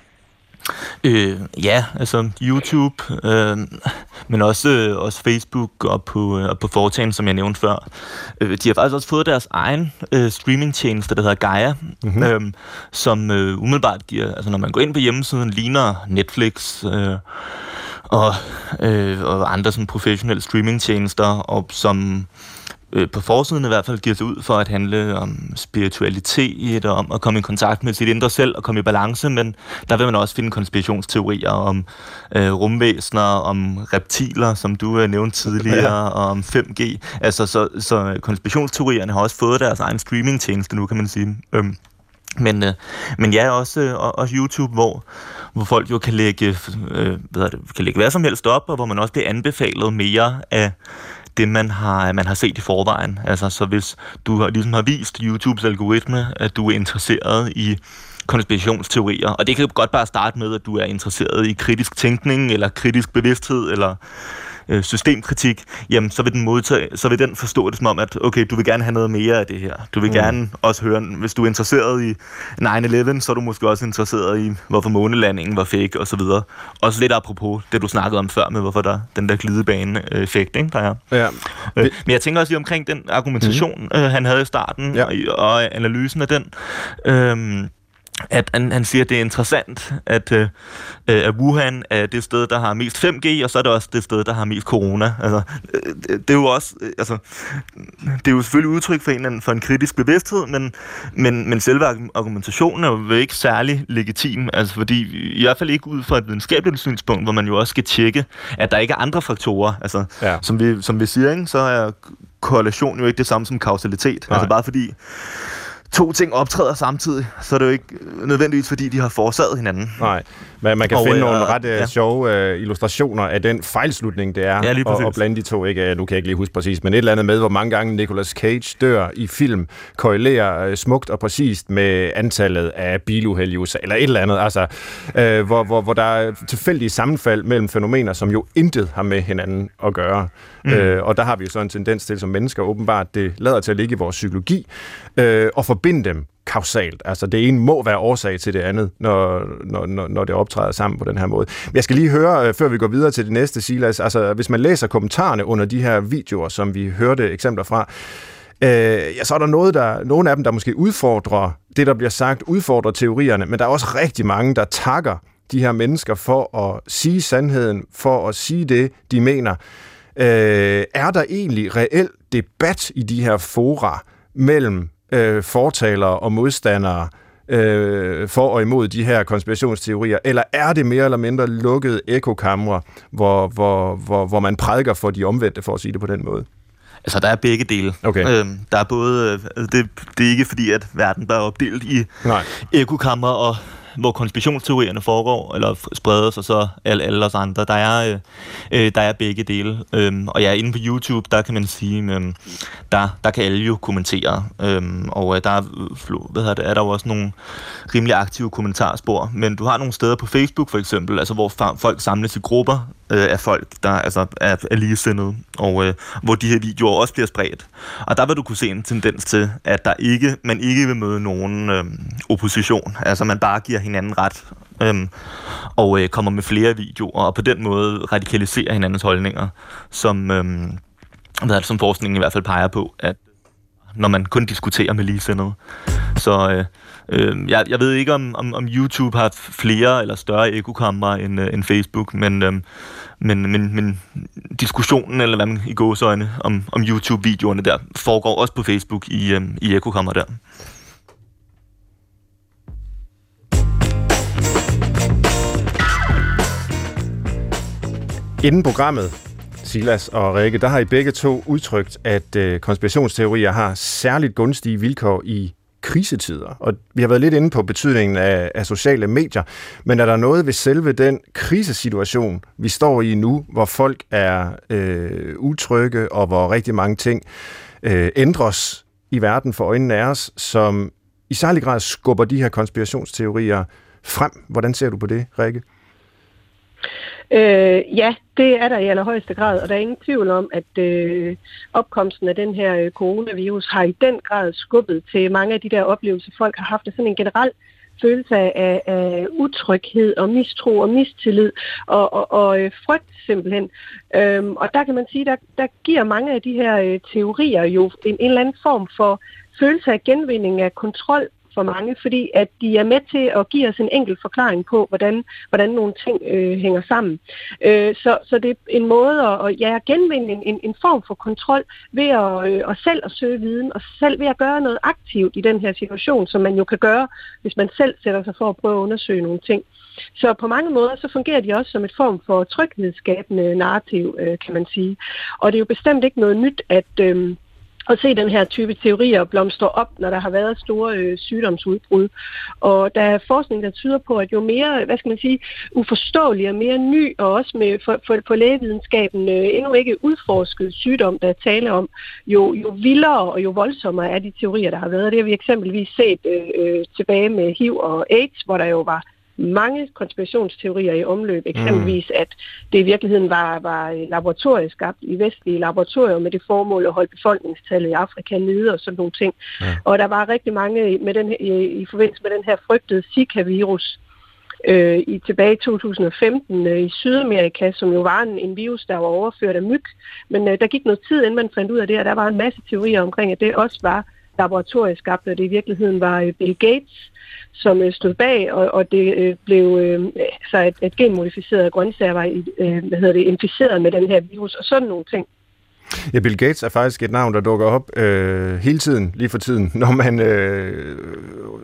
Øh, ja, altså YouTube, øh, men også, øh, også Facebook og på, øh, og på Fortan, som jeg nævnte før. Øh, de har faktisk også fået deres egen øh, streamingtjeneste, der hedder Gaia, mm-hmm. øh, som øh, umiddelbart giver, altså når man går ind på hjemmesiden, ligner Netflix øh, og, øh, og andre sådan professionelle streamingtjenester, og som øh, på forsiden i hvert fald giver sig ud for at handle om spiritualitet og om at komme i kontakt med sit indre selv og komme i balance, men der vil man også finde konspirationsteorier om øh, rumvæsener, om reptiler, som du øh, nævnte tidligere, ja. og om 5G. Altså, så, så konspirationsteorierne har også fået deres egen streamingtjeneste nu, kan man sige. Øhm, men, øh, men ja, også, øh, også YouTube, hvor, hvor folk jo kan lægge, øh, hvad det, kan lægge hvad som helst op, og hvor man også bliver anbefalet mere af det, man har, man har set i forvejen. Altså, så hvis du har, ligesom har vist YouTubes algoritme, at du er interesseret i konspirationsteorier, og det kan godt bare starte med, at du er interesseret i kritisk tænkning, eller kritisk bevidsthed, eller øh, systemkritik, jamen så vil den modtage, så vil den forstå det som om, at okay, du vil gerne have noget mere af det her. Du vil mm. gerne også høre, hvis du er interesseret i 9-11, så er du måske også interesseret i, hvorfor månelandingen var fake, og så videre. Også lidt apropos det, du snakkede om før med, hvorfor der den der glidebane-effekt, ikke, der er. Ja. Øh, men jeg tænker også lige omkring den argumentation, mm. øh, han havde i starten, ja. og, og analysen af den. Øh, at han, han siger, at det er interessant, at, øh, øh, at Wuhan er det sted, der har mest 5G, og så er det også det sted, der har mest corona. Altså, øh, det, det er jo også, øh, altså, det er jo selvfølgelig udtryk for en, for en kritisk bevidsthed, men, men, men selve argumentationen er jo ikke særlig legitim, altså fordi i hvert fald ikke ud fra et videnskabeligt synspunkt, hvor man jo også skal tjekke, at der ikke er andre faktorer. Altså, ja. som, vi, som vi siger, ikke, så er korrelation jo ikke det samme som kausalitet. Nej. Altså bare fordi to ting optræder samtidig, så er det jo ikke nødvendigvis, fordi de har forårsaget hinanden. Nej, men man kan og, finde øh, nogle ret øh, ja. sjove uh, illustrationer af den fejlslutning, det er ja, lige at, blande de to. Ikke, nu kan jeg ikke lige huske præcis, men et eller andet med, hvor mange gange Nicolas Cage dør i film, korrelerer smukt og præcist med antallet af biluheld i USA, eller et eller andet. Altså, uh, hvor, hvor, hvor der er tilfældige sammenfald mellem fænomener, som jo intet har med hinanden at gøre. Mm. Øh, og der har vi jo så en tendens til som mennesker, åbenbart, det lader til at ligge i vores psykologi, øh, uh, og forbinde dem kausalt. Altså det ene må være årsag til det andet, når, når, når, når det optræder sammen på den her måde. Men jeg skal lige høre, øh, før vi går videre til det næste, Silas, altså hvis man læser kommentarerne under de her videoer, som vi hørte eksempler fra, øh, ja, så er der noget, der, nogle af dem, der måske udfordrer det, der bliver sagt, udfordrer teorierne, men der er også rigtig mange, der takker de her mennesker for at sige sandheden, for at sige det, de mener. Øh, er der egentlig reel debat i de her fora mellem øh, fortalere og modstandere øh, for og imod de her konspirationsteorier, eller er det mere eller mindre lukkede ekokamre, hvor, hvor, hvor, hvor man prædiker for de omvendte, for at sige det på den måde? Altså, der er begge dele. Okay. Øhm, der er både... Øh, det, det er ikke fordi, at verden bare er opdelt i ekokamre og hvor konspirationsteorierne foregår, eller spredes, og så alle, alle os andre. Der er, øh, øh, der er begge dele. Øhm, og ja, inde på YouTube, der kan man sige, øhm, der, der kan alle jo kommentere. Øhm, og øh, der er, hvad det, er der jo også nogle rimelig aktive kommentarspor. Men du har nogle steder på Facebook for eksempel, altså hvor folk samles i grupper, øh, af folk, der altså, er, er ligesindede, og øh, hvor de her videoer også bliver spredt. Og der vil du kunne se en tendens til, at der ikke, man ikke vil møde nogen øh, opposition. Altså man bare giver hinanden ret øh, og øh, kommer med flere videoer, og på den måde radikaliserer hinandens holdninger, som, øh, hvad er det, som forskningen i hvert fald peger på, at når man kun diskuterer med ligesindede. Så øh, øh, jeg, jeg ved ikke, om, om, om YouTube har flere eller større ekokammer end, øh, end Facebook, men, øh, men, men, men diskussionen, eller hvad man i gåsøjne, om, om YouTube-videoerne der, foregår også på Facebook i, øh, i ekokammer der. Inden programmet, Silas og Rikke, der har I begge to udtrykt, at øh, konspirationsteorier har særligt gunstige vilkår i krisetider. Og vi har været lidt inde på betydningen af, af sociale medier, men er der noget ved selve den krisesituation, vi står i nu, hvor folk er øh, utrygge, og hvor rigtig mange ting øh, ændres i verden for øjnene af os, som i særlig grad skubber de her konspirationsteorier frem. Hvordan ser du på det, Rikke? Øh, ja, det er der i allerhøjeste grad, og der er ingen tvivl om, at øh, opkomsten af den her øh, coronavirus har i den grad skubbet til mange af de der oplevelser, folk har haft. Sådan en generel følelse af, af utryghed og mistro og mistillid og, og, og øh, frygt simpelthen. Øhm, og der kan man sige, der, der giver mange af de her øh, teorier jo en, en eller anden form for følelse af genvinding af kontrol for mange, fordi at de er med til at give os en enkelt forklaring på, hvordan, hvordan nogle ting øh, hænger sammen. Øh, så, så det er en måde at ja, genvinde en, en form for kontrol ved at, øh, at selv at søge viden, og selv ved at gøre noget aktivt i den her situation, som man jo kan gøre, hvis man selv sætter sig for at prøve at undersøge nogle ting. Så på mange måder så fungerer de også som et form for tryghedsskabende narrativ, øh, kan man sige. Og det er jo bestemt ikke noget nyt, at... Øh, at se den her type teorier blomstre op, når der har været store øh, sygdomsudbrud. Og der er forskning, der tyder på, at jo mere, hvad skal man sige, uforståelig og mere ny, og også med for, for, for lægevidenskaben øh, endnu ikke udforsket sygdom, der er tale om, jo, jo vildere og jo voldsommere er de teorier, der har været. Det har vi eksempelvis set øh, øh, tilbage med HIV og AIDS, hvor der jo var mange konspirationsteorier i omløb. Eksempelvis, mm. at det i virkeligheden var, var laboratorieskabt i vestlige laboratorier med det formål at holde befolkningstallet i Afrika nede og sådan nogle ting. Ja. Og der var rigtig mange med den, i, i forbindelse med den her frygtede Zika-virus, øh, i tilbage i 2015 øh, i Sydamerika, som jo var en, en virus, der var overført af myg. Men øh, der gik noget tid, inden man fandt ud af det, og der var en masse teorier omkring, at det også var laboratorieskabt, og det i virkeligheden var øh, Bill Gates, som øh, stod bag, og, og det øh, blev øh, så et, et genmodificeret grøntsager var øh, hvad hedder det, inficeret med den her virus, og sådan nogle ting. Ja, Bill Gates er faktisk et navn, der dukker op øh, hele tiden, lige for tiden, når man øh,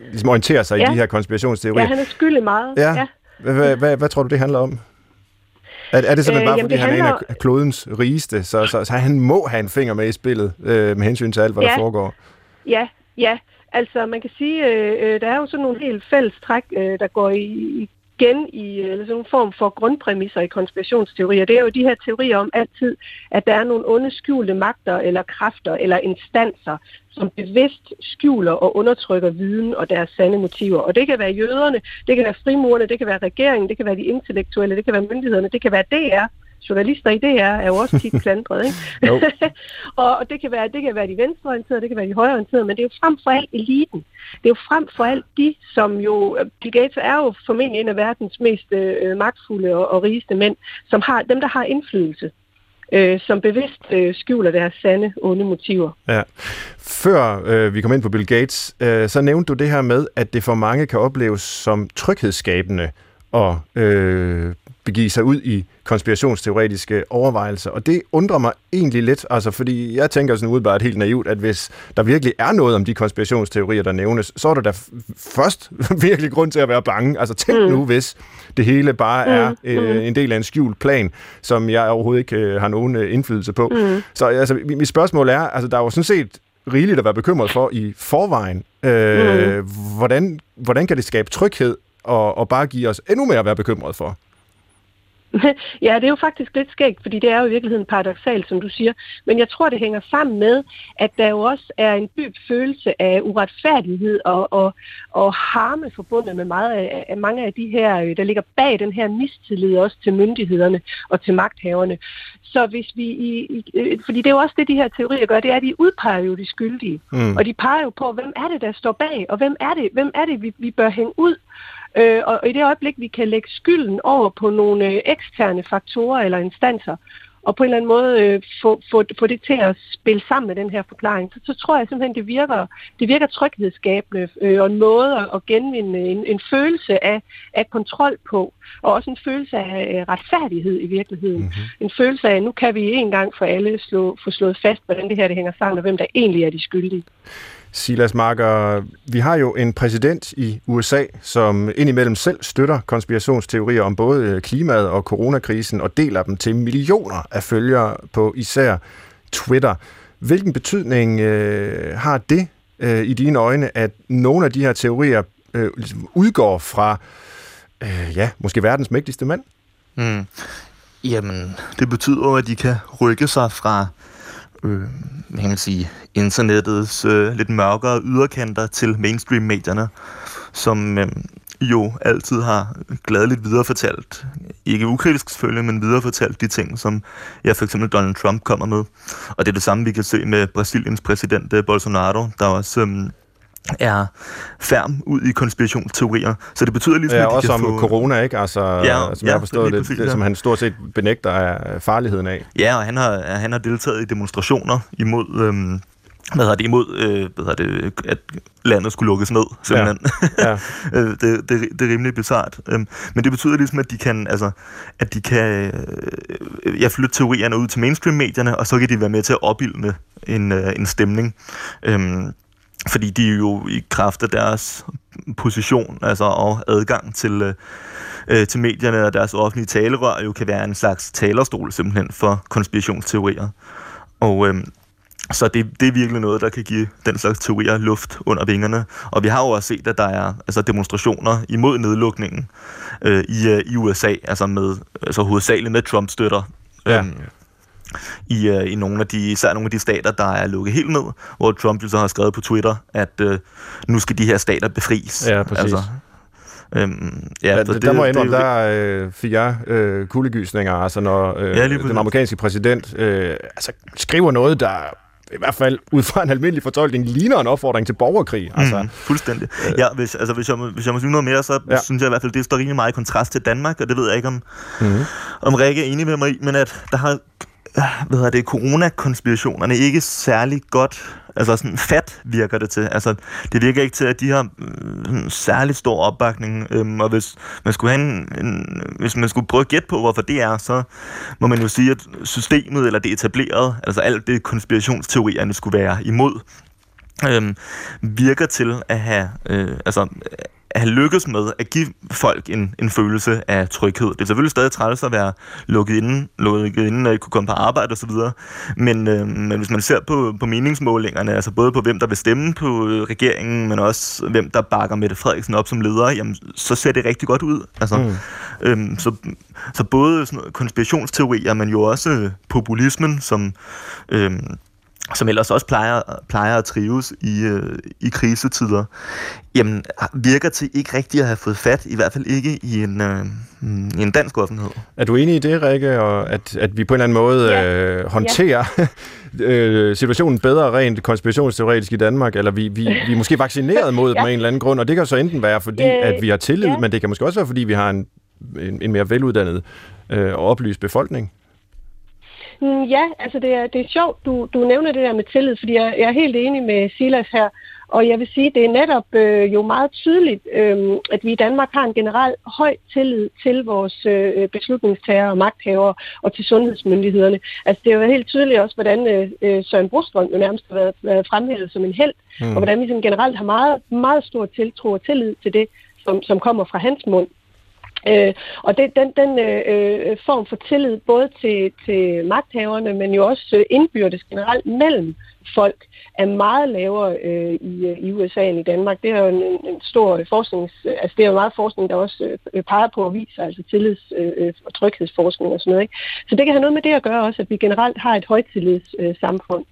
ligesom orienterer sig ja. i de her konspirationsteorier. Ja, han er skyldig meget. Ja. ja. Hvad, tror du, det handler om? Er, er det simpelthen øh, bare, jamen, fordi han handler... er en af klodens rigeste, så, så, så han må have en finger med i spillet øh, med hensyn til alt, hvad ja. der foregår? Ja, ja. Altså, man kan sige, øh, øh, der er jo sådan nogle helt fælles træk, øh, der går i, igen i øh, eller sådan en form for grundpræmisser i konspirationsteorier. Det er jo de her teorier om altid, at der er nogle onde skjulte magter eller kræfter eller instanser, som bevidst skjuler og undertrykker viden og deres sande motiver. Og det kan være jøderne, det kan være frimurerne, det kan være regeringen, det kan være de intellektuelle, det kan være myndighederne, det kan være DR, journalister i DR er jo også tit klandret, ikke? og det kan, være, det kan være de venstreorienterede, det kan være de højreorienterede, men det er jo frem for alt eliten. Det er jo frem for alt de, som jo, Bill Gates er jo formentlig en af verdens mest øh, magtfulde og, og rigeste mænd, som har, dem der har indflydelse øh, som bevidst øh, skjuler deres sande, onde motiver. Ja. Før øh, vi kom ind på Bill Gates, øh, så nævnte du det her med, at det for mange kan opleves som tryghedsskabende at øh, begive sig ud i konspirationsteoretiske overvejelser. Og det undrer mig egentlig lidt, altså fordi jeg tænker sådan udbart helt naivt, at hvis der virkelig er noget om de konspirationsteorier, der nævnes, så er der da først virkelig grund til at være bange. Altså tænk mm. nu, hvis det hele bare mm. er øh, mm. en del af en skjult plan, som jeg overhovedet ikke øh, har nogen øh, indflydelse på. Mm. Så altså, mit spørgsmål er, altså der er jo sådan set rigeligt at være bekymret for i forvejen. Øh, mm. hvordan, hvordan kan det skabe tryghed og, og bare give os endnu mere at være bekymret for? ja, det er jo faktisk lidt skægt, fordi det er jo i virkeligheden paradoxalt, som du siger. Men jeg tror, det hænger sammen med, at der jo også er en dyb følelse af uretfærdighed og, og, og harme forbundet med meget af, af mange af de her, øh, der ligger bag den her mistillid også til myndighederne og til magthaverne. Så hvis vi i, i, øh, fordi det er jo også det, de her teorier gør, det er, at de udpeger jo de skyldige. Mm. Og de peger jo på, hvem er det, der står bag, og hvem er det, hvem er det vi, vi bør hænge ud. Øh, og i det øjeblik, vi kan lægge skylden over på nogle øh, eksterne faktorer eller instanser, og på en eller anden måde øh, få, få, få det til at spille sammen med den her forklaring, så, så tror jeg simpelthen, det virker, det virker tryghedsskabende øh, og en måde at, at genvinde en, en følelse af, af kontrol på, og også en følelse af retfærdighed i virkeligheden. Mm-hmm. En følelse af, at nu kan vi en gang for alle slå, få slået fast, hvordan det her det hænger sammen, og hvem der egentlig er de skyldige. Silas Marker, vi har jo en præsident i USA, som indimellem selv støtter konspirationsteorier om både klimaet og coronakrisen og deler dem til millioner af følgere på især Twitter. Hvilken betydning øh, har det øh, i dine øjne, at nogle af de her teorier øh, ligesom udgår fra, øh, ja, måske verdens mægtigste mand? Mm. Jamen, det betyder at de kan rykke sig fra øh, hvad kan man sige, internettets øh, lidt mørkere yderkanter til mainstream-medierne, som øh, jo altid har gladeligt viderefortalt, ikke ukritisk selvfølgelig, men viderefortalt de ting, som ja, for eksempel Donald Trump kommer med. Og det er det samme, vi kan se med Brasiliens præsident øh, Bolsonaro, der også øh, er færm ud i konspirationsteorier. Så det betyder ligesom, ja, at de også om få... corona, ikke? Altså, Ja, som ja, jeg har forstået det, det, ja. som han stort set benægter af farligheden af. Ja, og han har, han har deltaget i demonstrationer imod... Øhm, hvad hedder det, imod, øh, hvad hedder det, at landet skulle lukkes ned, simpelthen. Ja. Øh, det, det, det er rimelig bizart. Øhm, men det betyder ligesom, at de kan, altså, at de kan øh, ja, flytte teorierne ud til mainstream-medierne, og så kan de være med til at opildne en, øh, en stemning. Øhm, fordi de jo i kraft af deres position altså, og adgang til, øh, øh, til medierne og deres offentlige talerør jo kan være en slags talerstol simpelthen for konspirationsteorier. Og øh, så det, det er virkelig noget, der kan give den slags teorier luft under vingerne. Og vi har jo også set, at der er altså, demonstrationer imod nedlukningen øh, i, øh, i USA, altså, med, altså hovedsageligt med Trump-støtter. Ja. Øhm, i, øh, i nogle af de, især nogle af de stater, der er lukket helt ned, hvor Trump jo så har skrevet på Twitter, at øh, nu skal de her stater befries. Ja, præcis. øhm, Ja, ja, det, der må jeg indrømme, der øh, fik jeg øh, kuldegysninger, altså når øh, Ja, den amerikanske præsident øh, altså, skriver noget, der i hvert fald ud fra en almindelig fortolkning ligner en opfordring til borgerkrig. Altså, Mm, fuldstændig. Ja, hvis, altså, hvis, jeg, må, hvis jeg må sige noget mere, så Ja. synes jeg i hvert fald, det står rimelig meget i kontrast til Danmark, og det ved jeg ikke, om, mm-hmm. om Rikke er enig med mig i, men at der har øh, hvad hedder det, coronakonspirationerne ikke særlig godt, altså sådan fat virker det til. Altså, det virker ikke til, at de har øh, særlig stor opbakning, øhm, og hvis man skulle have en, en, hvis man skulle prøve at gætte på, hvorfor det er, så må man jo sige, at systemet, eller det etablerede, altså alt det konspirationsteorierne skulle være imod, øhm, virker til at have, øh, altså, at have lykkes med at give folk en, en følelse af tryghed. Det er selvfølgelig stadig træls at være lukket inde, lukket inde og ikke kunne komme på arbejde osv., men, øh, men hvis man ser på, på meningsmålingerne, altså både på hvem der vil stemme på øh, regeringen, men også hvem der bakker Mette Frederiksen op som leder, jamen, så ser det rigtig godt ud. Altså, Mm. øhm, så, så både sådan konspirationsteorier, men jo også øh, populismen, som... Øh, som ellers også plejer, plejer at trives i, øh, i krisetider, jamen virker til ikke rigtig at have fået fat, i hvert fald ikke i en, øh, i en dansk offentlighed. Er du enig i det, Rikke, og at, at vi på en eller anden måde Ja. øh, håndterer øh, situationen bedre rent konspirationsteoretisk i Danmark, eller vi, vi, vi er måske vaccineret mod dem Ja. af en eller anden grund, og det kan så enten være, fordi Øh, at vi har tillid, ja. men det kan måske også være, fordi vi har en, en, en mere veluddannet øh, og oplyst befolkning. Mm, Ja, altså det er, det er sjovt, du, du nævner det der med tillid, fordi jeg, jeg er helt enig med Silas her. Og jeg vil sige, det er netop øh, jo meget tydeligt, øh, at vi i Danmark har en generelt høj tillid til vores øh, beslutningstagere og magthavere og til sundhedsmyndighederne. Altså det er jo helt tydeligt også, hvordan øh, øh, Søren Brostrøm jo nærmest har været, været fremhævet som en held, mm. og hvordan vi sådan generelt har meget, meget stor tiltro og tillid til det, som, som kommer fra hans mund. Øh, og det, den, den øh, øh, form for tillid både til, til magthaverne, men jo også øh, indbyrdes generelt mellem folk, er meget lavere øh, i, øh, i USA end i Danmark. Det er jo en, en stor forskning, altså det er jo meget forskning, der også øh, peger på at vise, altså tillids- øh, og tryghedsforskning og sådan noget. Ikke? Så det kan have noget med det at gøre også, at vi generelt har et højtillidssamfund. Øh, samfund.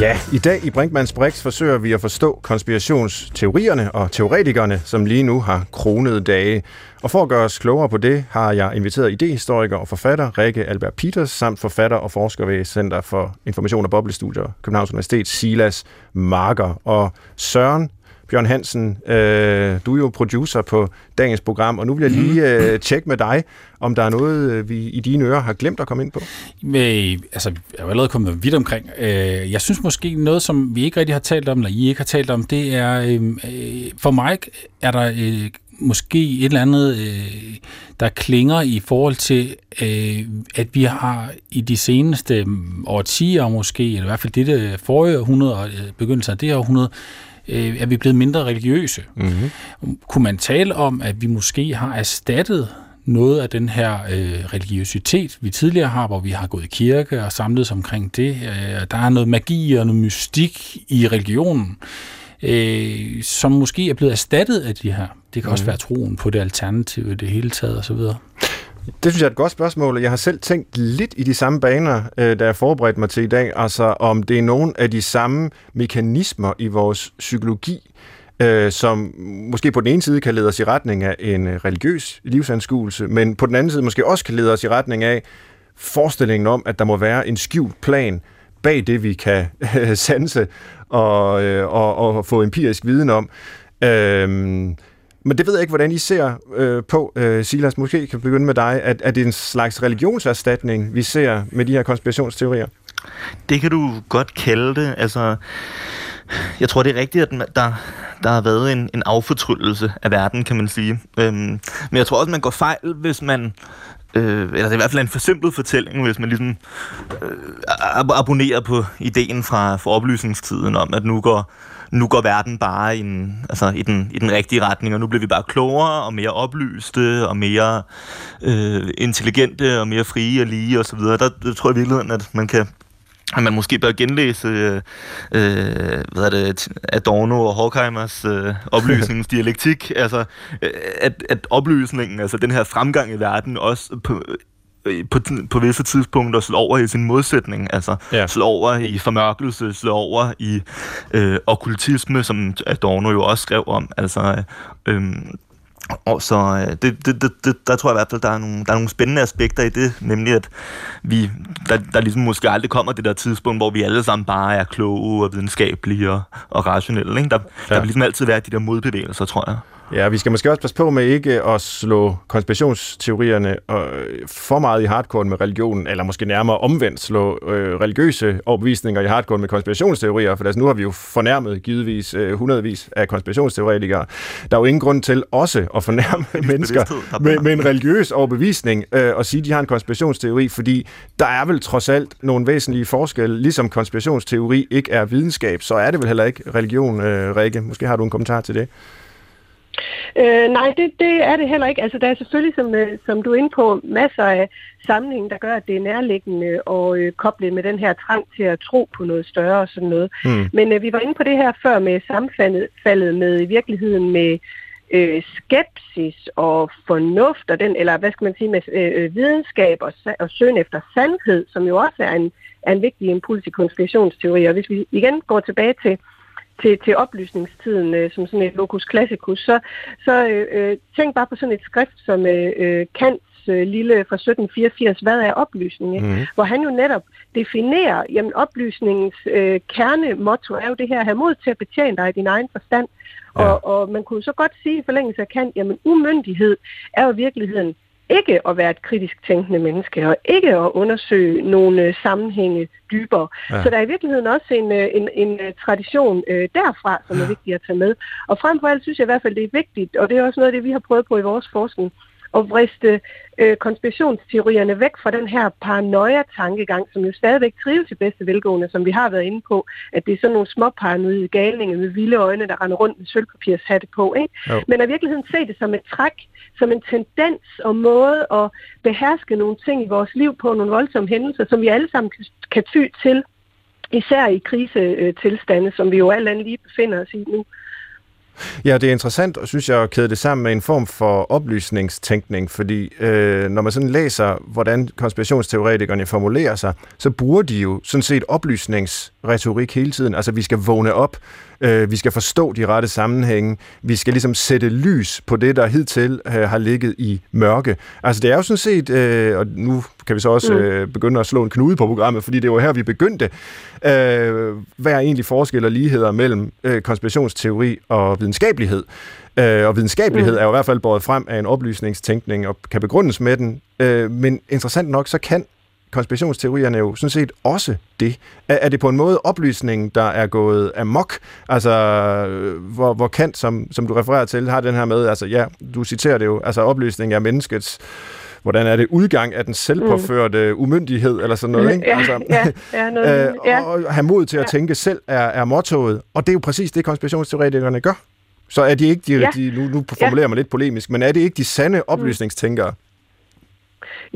Ja, i dag i Brinkmanns Brix forsøger vi at forstå konspirationsteorierne og teoretikerne, som lige nu har kronede dage. Og for at gøre os klogere på det, har jeg inviteret idehistoriker og forfatter Rikke Albert Peters, samt forfatter og forsker ved Center for Information og Boblestudier, Københavns Universitet, Silas Marker. Og Søren Bjørn Hansen, øh, du er jo producer på dagens program, og nu vil jeg lige mhm. øh, tjekke med dig, om der er noget, øh, vi i dine ører har glemt at komme ind på. Med, altså, jeg er jo allerede kommet vidt omkring. Øh, jeg synes måske noget, som vi ikke rigtig har talt om, eller I ikke har talt om, det er, øh, øh for mig er der øh, måske et eller andet, øh, der klinger i forhold til, øh, at vi har i de seneste årtier måske, eller i hvert fald dette forrige århundrede og øh, begyndelsen af det her århundrede, øh, er vi blevet mindre religiøse. Mm-hmm. Kunne man tale om, at vi måske har erstattet noget af den her øh, religiøsitet, vi tidligere har, hvor vi har gået i kirke og samlet omkring det. Øh, der er noget magi og noget mystik i religionen, øh, som måske er blevet erstattet af de her. Det kan mm. også være troen på det alternative i det hele taget osv. Det synes jeg er et godt spørgsmål, jeg har selv tænkt lidt i de samme baner, øh, da jeg forberedte mig til i dag, altså om det er nogle af de samme mekanismer i vores psykologi, øh, som måske på den ene side kan lede os i retning af en øh, religiøs livsanskuelse, men på den anden side måske også kan lede os i retning af forestillingen om, at der må være en skjult plan bag det, vi kan øh, sanse og, øh, og, og få empirisk viden om. Øh, men det ved jeg ikke, hvordan I ser øh, på, øh, Silas. Måske kan begynde med dig. At, er det en slags religionserstatning, vi ser med de her konspirationsteorier? Det kan du godt kalde det. Altså, jeg tror, det er rigtigt, at der, der har været en, en affortryllelse af verden, kan man sige. Øhm, men jeg tror også, man går fejl, hvis man øh, eller det er i hvert fald en forsimplet fortælling, hvis man ligesom øh, abonnerer på ideen fra, fra oplysningstiden om, at nu går nu går verden bare i, altså i, den, i den rigtige retning, og nu bliver vi bare klogere og mere oplyste og mere øh, intelligente og mere frie og lige osv. Der, der tror jeg i virkeligheden, at man kan at man måske bør genlæse øh, øh, hvad er det, Adorno og Horkheimers øh, oplysningsdialektik, altså øh, at, at oplysningen, altså den her fremgang i verden også på, på, på visse tidspunkter slå over i sin modsætning, altså ja. slå over i formørkelse, slå over i øh, okkultisme, som Adorno jo også skrev om, altså øh, og så øh, det, det, det, det, der tror jeg i hvert fald, der er, nogle, der er nogle spændende aspekter i det, nemlig at vi, der, der ligesom måske aldrig kommer det der tidspunkt, hvor vi alle sammen bare er kloge og videnskabelige og, og rationelle. Ikke? Der, ja. der vil ligesom altid være de der modbevægelser, tror jeg. Ja, vi skal måske også passe på med ikke at slå konspirationsteorierne øh, for meget i hardcore med religionen, eller måske nærmere omvendt slå øh, religiøse overbevisninger i hardcore med konspirationsteorier, for altså, nu har vi jo fornærmet givetvis øh, hundredvis af konspirationsteoretikere. Der er jo ingen grund til også at fornærme mennesker med, med en religiøs overbevisning øh, og sige, at de har en konspirationsteori, fordi der er vel trods alt nogle væsentlige forskelle. Ligesom konspirationsteori ikke er videnskab, så er det vel heller ikke religion, øh, Rikke. Måske har du en kommentar til det? Øh, nej, det, det er det heller ikke. Altså, der er selvfølgelig, som, øh, som du er inde på, masser af sammenhænge, der gør, at det er nærliggende og øh, koblet med den her trang til at tro på noget større og sådan noget. Mm. Men øh, vi var inde på det her før med sammenfaldet med i virkeligheden med øh, skepsis og fornuft, og den, eller hvad skal man sige, med øh, øh videnskab og, og søgen efter sandhed, som jo også er en, er en vigtig impuls i konspirationsteorier. Og hvis vi igen går tilbage til til, til oplysningstiden øh, som sådan et locus classicus, så, så øh, øh, tænk bare på sådan et skrift som øh, øh Kants øh, lille fra 1784, hvad er oplysning? Mm. Hvor han jo netop definerer, jamen oplysningens øh, kernemotto er jo det her, at have mod til at betjene dig i din egen forstand. Ja. Og, og man kunne så godt sige i forlængelse af Kant, jamen umyndighed er jo i virkeligheden ikke at være et kritisk tænkende menneske, og ikke at undersøge nogle øh, sammenhænge dybere. Ja. Så der er i virkeligheden også en, øh, en, en øh, tradition øh, derfra, som er vigtig at tage med. Og frem for alt synes jeg i hvert fald, det er vigtigt, og det er også noget af det, vi har prøvet på i vores forskning, at vriste øh, konspirationsteorierne væk fra den her paranoia-tankegang, som jo stadigvæk trives i bedste velgående, som vi har været inde på, at det er sådan nogle små paranoide galninge med vilde øjne, der render rundt med sølvpapirshatte på. Ikke? Men i virkeligheden se det som et træk, som en tendens og måde at beherske nogle ting i vores liv på, nogle voldsomme hændelser, som vi alle sammen kan, kan ty til, især i krisetilstande, som vi jo alt andet lige befinder os i nu. Ja, det er interessant, og synes jeg, at kæde det sammen med en form for oplysningstænkning, fordi øh, når man sådan læser, hvordan konspirationsteoretikerne formulerer sig, så bruger de jo sådan set oplysnings oplysningsretorik hele tiden. Altså, vi skal vågne op, øh, vi skal forstå de rette sammenhænge, vi skal ligesom sætte lys på det, der hidtil øh, har ligget i mørke. Altså, det er jo sådan set, øh, og nu kan vi så også mm. øh, begynde at slå en knude på programmet, fordi det var her, vi begyndte. Øh, hvad er egentlig forskel og ligheder mellem øh, konspirationsteori og videnskabelighed? Øh, og videnskabelighed mm. er jo i hvert fald båret frem af en oplysningstænkning og kan begrundes med den. Øh, men interessant nok, så kan konspirationsteorierne jo sådan set også det. Er, er det på en måde oplysningen, der er gået amok? Altså, hvor, hvor Kant, som, som du refererer til, har den her med, altså ja, du citerer det jo, altså oplysning er menneskets hvordan er det, udgang af den selvpåførte mm. umyndighed, eller sådan noget, ikke? Ja, altså, ja, ja, noget, øh, ja. Og have mod til at ja. tænke selv er, er mottoet, og det er jo præcis det, konspirationsteoretikerne gør. Så er de ikke de, ja. de nu, nu formulerer ja. man lidt polemisk, men er det ikke de sande oplysningstænkere?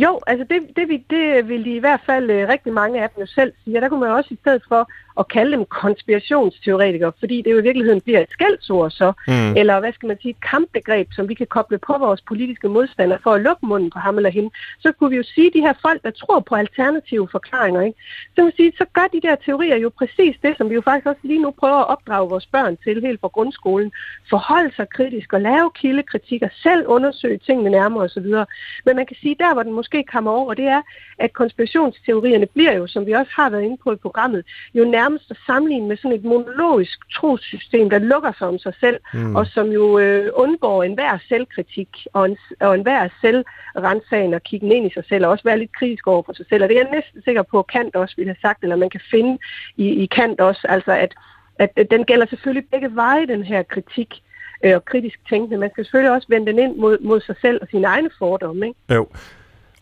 Jo, altså det, det, det, det vil de i hvert fald øh, rigtig mange af dem jo selv sige. Der kunne man også i stedet for at kalde dem konspirationsteoretikere, fordi det jo i virkeligheden bliver et skældsord så, mm. eller hvad skal man sige, et kampbegreb, som vi kan koble på vores politiske modstandere for at lukke munden på ham eller hende, så kunne vi jo sige, at de her folk, der tror på alternative forklaringer, ikke? så, man sige, så gør de der teorier jo præcis det, som vi jo faktisk også lige nu prøver at opdrage vores børn til helt fra grundskolen. Forholde sig kritisk og lave kildekritik og selv undersøge tingene nærmere osv. Men man kan sige, der hvor den måske kommer over, det er, at konspirationsteorierne bliver jo, som vi også har været inde på i programmet, jo nærmere nærmest at sammenligne med sådan et monologisk trosystem, der lukker sig om sig selv, mm. og som jo øh, undgår enhver selvkritik og, en, og enhver selvrensagende og kigge ind i sig selv, og også være lidt kritisk over for sig selv. Og det er jeg næsten sikker på, at Kant også ville have sagt, eller man kan finde i, i Kant også, altså at, at, at den gælder selvfølgelig begge veje, den her kritik øh, og kritisk tænkende. Man skal selvfølgelig også vende den ind mod, mod sig selv og sine egne fordomme. Ikke? Jo.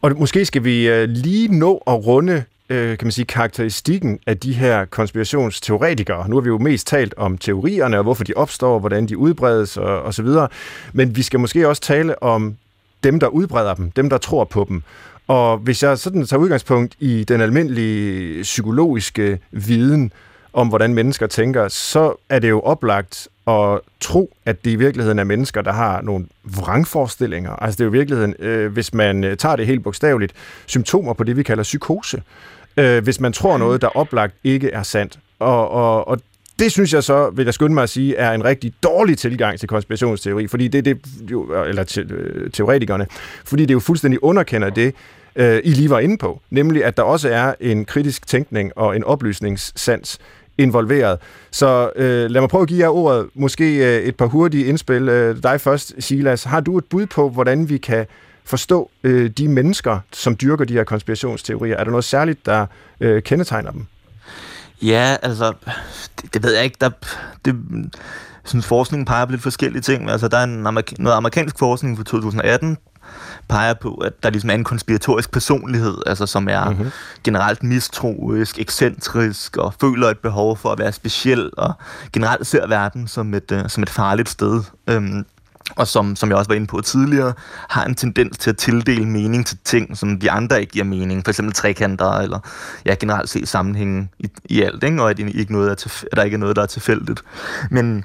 Og måske skal vi øh, lige nå at runde øh, kan man sige, karakteristikken af de her konspirationsteoretikere. Nu har vi jo mest talt om teorierne, og hvorfor de opstår, hvordan de udbredes og, og så videre. Men vi skal måske også tale om dem, der udbreder dem, dem, der tror på dem. Og hvis jeg sådan tager udgangspunkt i den almindelige psykologiske viden om, hvordan mennesker tænker, så er det jo oplagt at tro, at det i virkeligheden er mennesker, der har nogle vrangforestillinger. Altså det er jo i virkeligheden, øh, hvis man øh, tager det helt bogstaveligt, symptomer på det, vi kalder psykose øh, hvis man tror noget, der oplagt ikke er sandt. Og, og, og det synes jeg så, vil jeg skynde mig at sige, er en rigtig dårlig tilgang til konspirationsteori, fordi det, det jo, eller te, øh, teoretikerne, fordi det jo fuldstændig underkender det, øh, I lige var inde på, nemlig at der også er en kritisk tænkning og en oplysningssans involveret. Så øh, lad mig prøve at give jer ordet, måske øh, et par hurtige indspil. Øh, dig først, Silas. Har du et bud på, hvordan vi kan forstå øh, de mennesker, som dyrker de her konspirationsteorier? Er der noget særligt, der øh, kendetegner dem? Ja, altså, det, det ved jeg ikke. Der, det, sådan, forskningen peger på lidt forskellige ting. Altså, der er en amerik- noget amerikansk forskning fra 2018, peger på, at der ligesom er en konspiratorisk personlighed, altså som er mm-hmm. generelt mistroisk, ekscentrisk og føler et behov for at være speciel og generelt ser verden som et, uh, som et farligt sted. Um, og som, som jeg også var inde på tidligere, har en tendens til at tildele mening til ting, som de andre ikke giver mening. For eksempel trekanter, eller ja, generelt set sammenhænge i, i alt, ikke? og at, ikke noget er til, at der ikke er noget, der er tilfældigt. Men,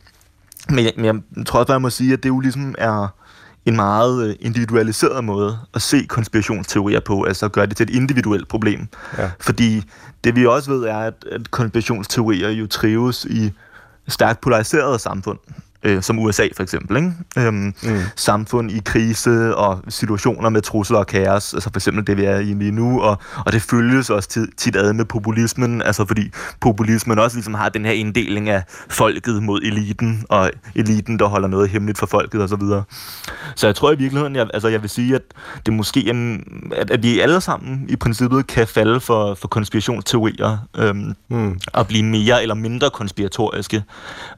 men, jeg, men jeg tror også, jeg må sige, at det jo ligesom er en meget øh, individualiseret måde at se konspirationsteorier på, altså at gøre det til et individuelt problem. Ja. Fordi det vi også ved er, at, at konspirationsteorier jo trives i stærkt polariserede samfund øh, som USA for eksempel. Ikke? Øhm, mm. Samfund i krise og situationer med trusler og kaos, altså for eksempel det, vi er i lige nu, og, og det følges også tit, tit ad med populismen, altså fordi populismen også ligesom har den her inddeling af folket mod eliten, og eliten, der holder noget hemmeligt for folket osv. Så, videre. så jeg tror i virkeligheden, jeg, altså jeg vil sige, at det måske er, at, at vi alle sammen i princippet kan falde for, for konspirationsteorier, øhm, mm. og blive mere eller mindre konspiratoriske,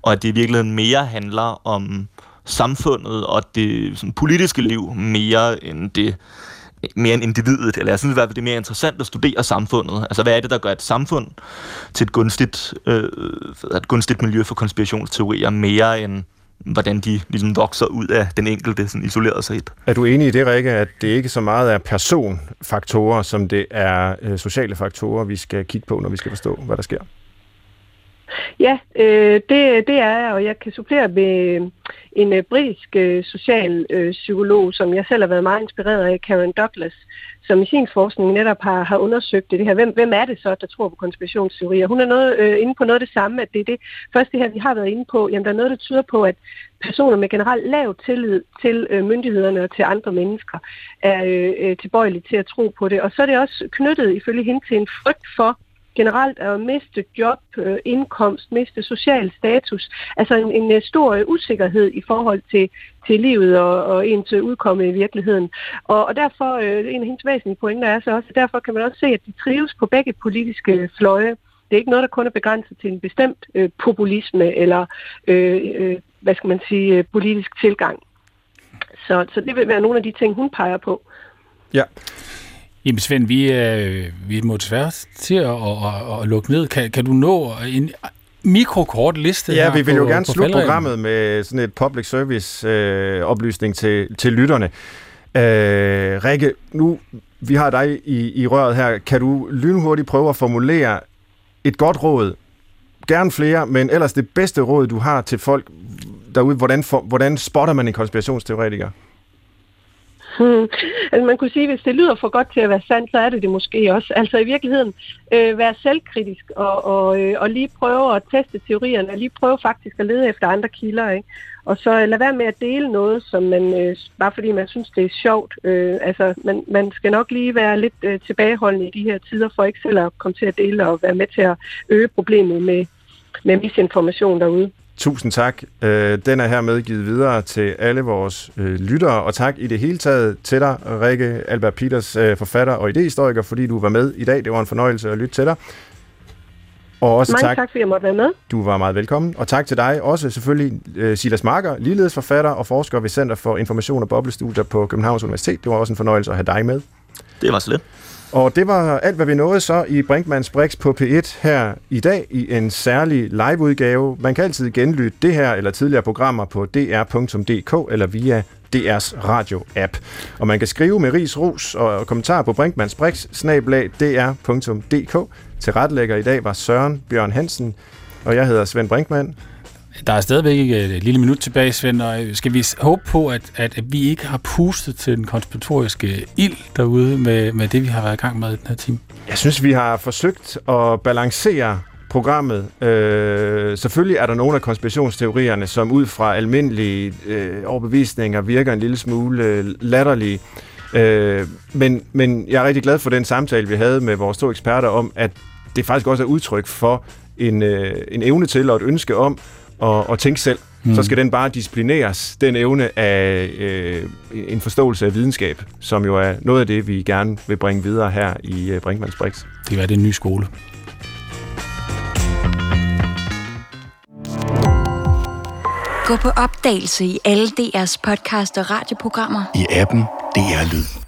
og at det i virkeligheden mere handler handler om samfundet og det sådan, politiske liv mere end det mere end individet, eller jeg synes i hvert fald, det er mere interessant at studere samfundet. Altså, hvad er det, der gør et samfund til et gunstigt, øh, et gunstigt miljø for konspirationsteorier, mere end hvordan de ligesom vokser ud af den enkelte sådan isoleret set. Er du enig i det, Rikke, at det ikke så meget er personfaktorer, som det er øh, sociale faktorer, vi skal kigge på, når vi skal forstå, hvad der sker? Ja, øh, det, det er jeg, og jeg kan supplere med øh, en øh, britisk øh, social øh, psykolog, som jeg selv har været meget inspireret af, Karen Douglas, som i sin forskning netop har, har undersøgt det, her. Hvem, hvem er det så, der tror på konspirationsteorier? Hun er noget, øh, inde på noget af det samme, at det er det først det her, vi har været inde på. Jamen, der er noget, der tyder på, at personer med generelt lav tillid til øh, myndighederne og til andre mennesker er øh, øh tilbøjelige til at tro på det. Og så er det også knyttet ifølge hende til en frygt for, generelt at miste job, øh, indkomst, miste social status. Altså en, en øh, stor øh, usikkerhed i forhold til, til livet og, og ens øh, udkomme i virkeligheden. Og, og derfor, øh, en af hendes væsentlige pointer er så også, at derfor kan man også se, at de trives på begge politiske fløje. Det er ikke noget, der kun er begrænset til en bestemt øh, populisme eller, øh, øh, hvad skal man sige, politisk tilgang. Så, så det vil være nogle af de ting, hun peger på. Ja. Jamen Svend, vi, øh, vi må desværre til at, at, at lukke ned. Kan, kan du nå en mikrokort liste Ja, her vi vil på, jo gerne slutte programmet med sådan et public service øh, oplysning til, til lytterne. Øh, Rikke, nu vi har dig i, i røret her. Kan du lynhurtigt prøve at formulere et godt råd? Gerne flere, men ellers det bedste råd, du har til folk derude. Hvordan, for, hvordan spotter man en konspirationsteoretiker? Hmm. Altså man kunne sige, at hvis det lyder for godt til at være sandt, så er det det måske også. Altså i virkeligheden øh, være selvkritisk og, og, øh, og lige prøve at teste teorierne, og lige prøve faktisk at lede efter andre kilder. Ikke? Og så øh, lad være med at dele noget, som man, øh, bare fordi man synes, det er sjovt. Øh, altså man, man skal nok lige være lidt øh, tilbageholdende i de her tider, for ikke selv at komme til at dele og være med til at øge problemet med, med misinformation derude. Tusind tak. Øh, den er her medgivet videre til alle vores øh, lyttere, og tak i det hele taget til dig, Rikke Albert Peters, øh, forfatter og idehistoriker, fordi du var med i dag. Det var en fornøjelse at lytte til dig. Og også Mange tak, tak, fordi jeg måtte være med. Du var meget velkommen. Og tak til dig også selvfølgelig, Silas Marker, ligeledes forfatter og forsker ved Center for Information og Boblestudier på Københavns Universitet. Det var også en fornøjelse at have dig med. Det var så lidt. Og det var alt, hvad vi nåede så i Brinkmanns Brix på P1 her i dag i en særlig liveudgave. Man kan altid genlytte det her eller tidligere programmer på dr.dk eller via DR's radio-app. Og man kan skrive med ris, ros og kommentarer på Brinkmanns Brix, snablag dr.dk. Til retlægger i dag var Søren Bjørn Hansen, og jeg hedder Svend Brinkmann. Der er stadigvæk et lille minut tilbage, Svend, og øh, skal vi håbe på, at, at vi ikke har pustet til den konspiratoriske ild derude med, med det, vi har været i gang med i den her time? Jeg synes, vi har forsøgt at balancere programmet. Øh, selvfølgelig er der nogle af konspirationsteorierne, som ud fra almindelige øh, overbevisninger virker en lille smule øh, latterlige. Øh, men, men jeg er rigtig glad for den samtale, vi havde med vores to eksperter om, at det faktisk også er udtryk for en, øh, en evne til og et ønske om og, og tænke selv. Mm. Så skal den bare disciplineres, den evne af øh, en forståelse af videnskab, som jo er noget af det, vi gerne vil bringe videre her i øh, Brinkmanns Brix. Det er den nye skole. Gå på opdagelse i alle DR's podcast og radioprogrammer. I appen DR Lyd.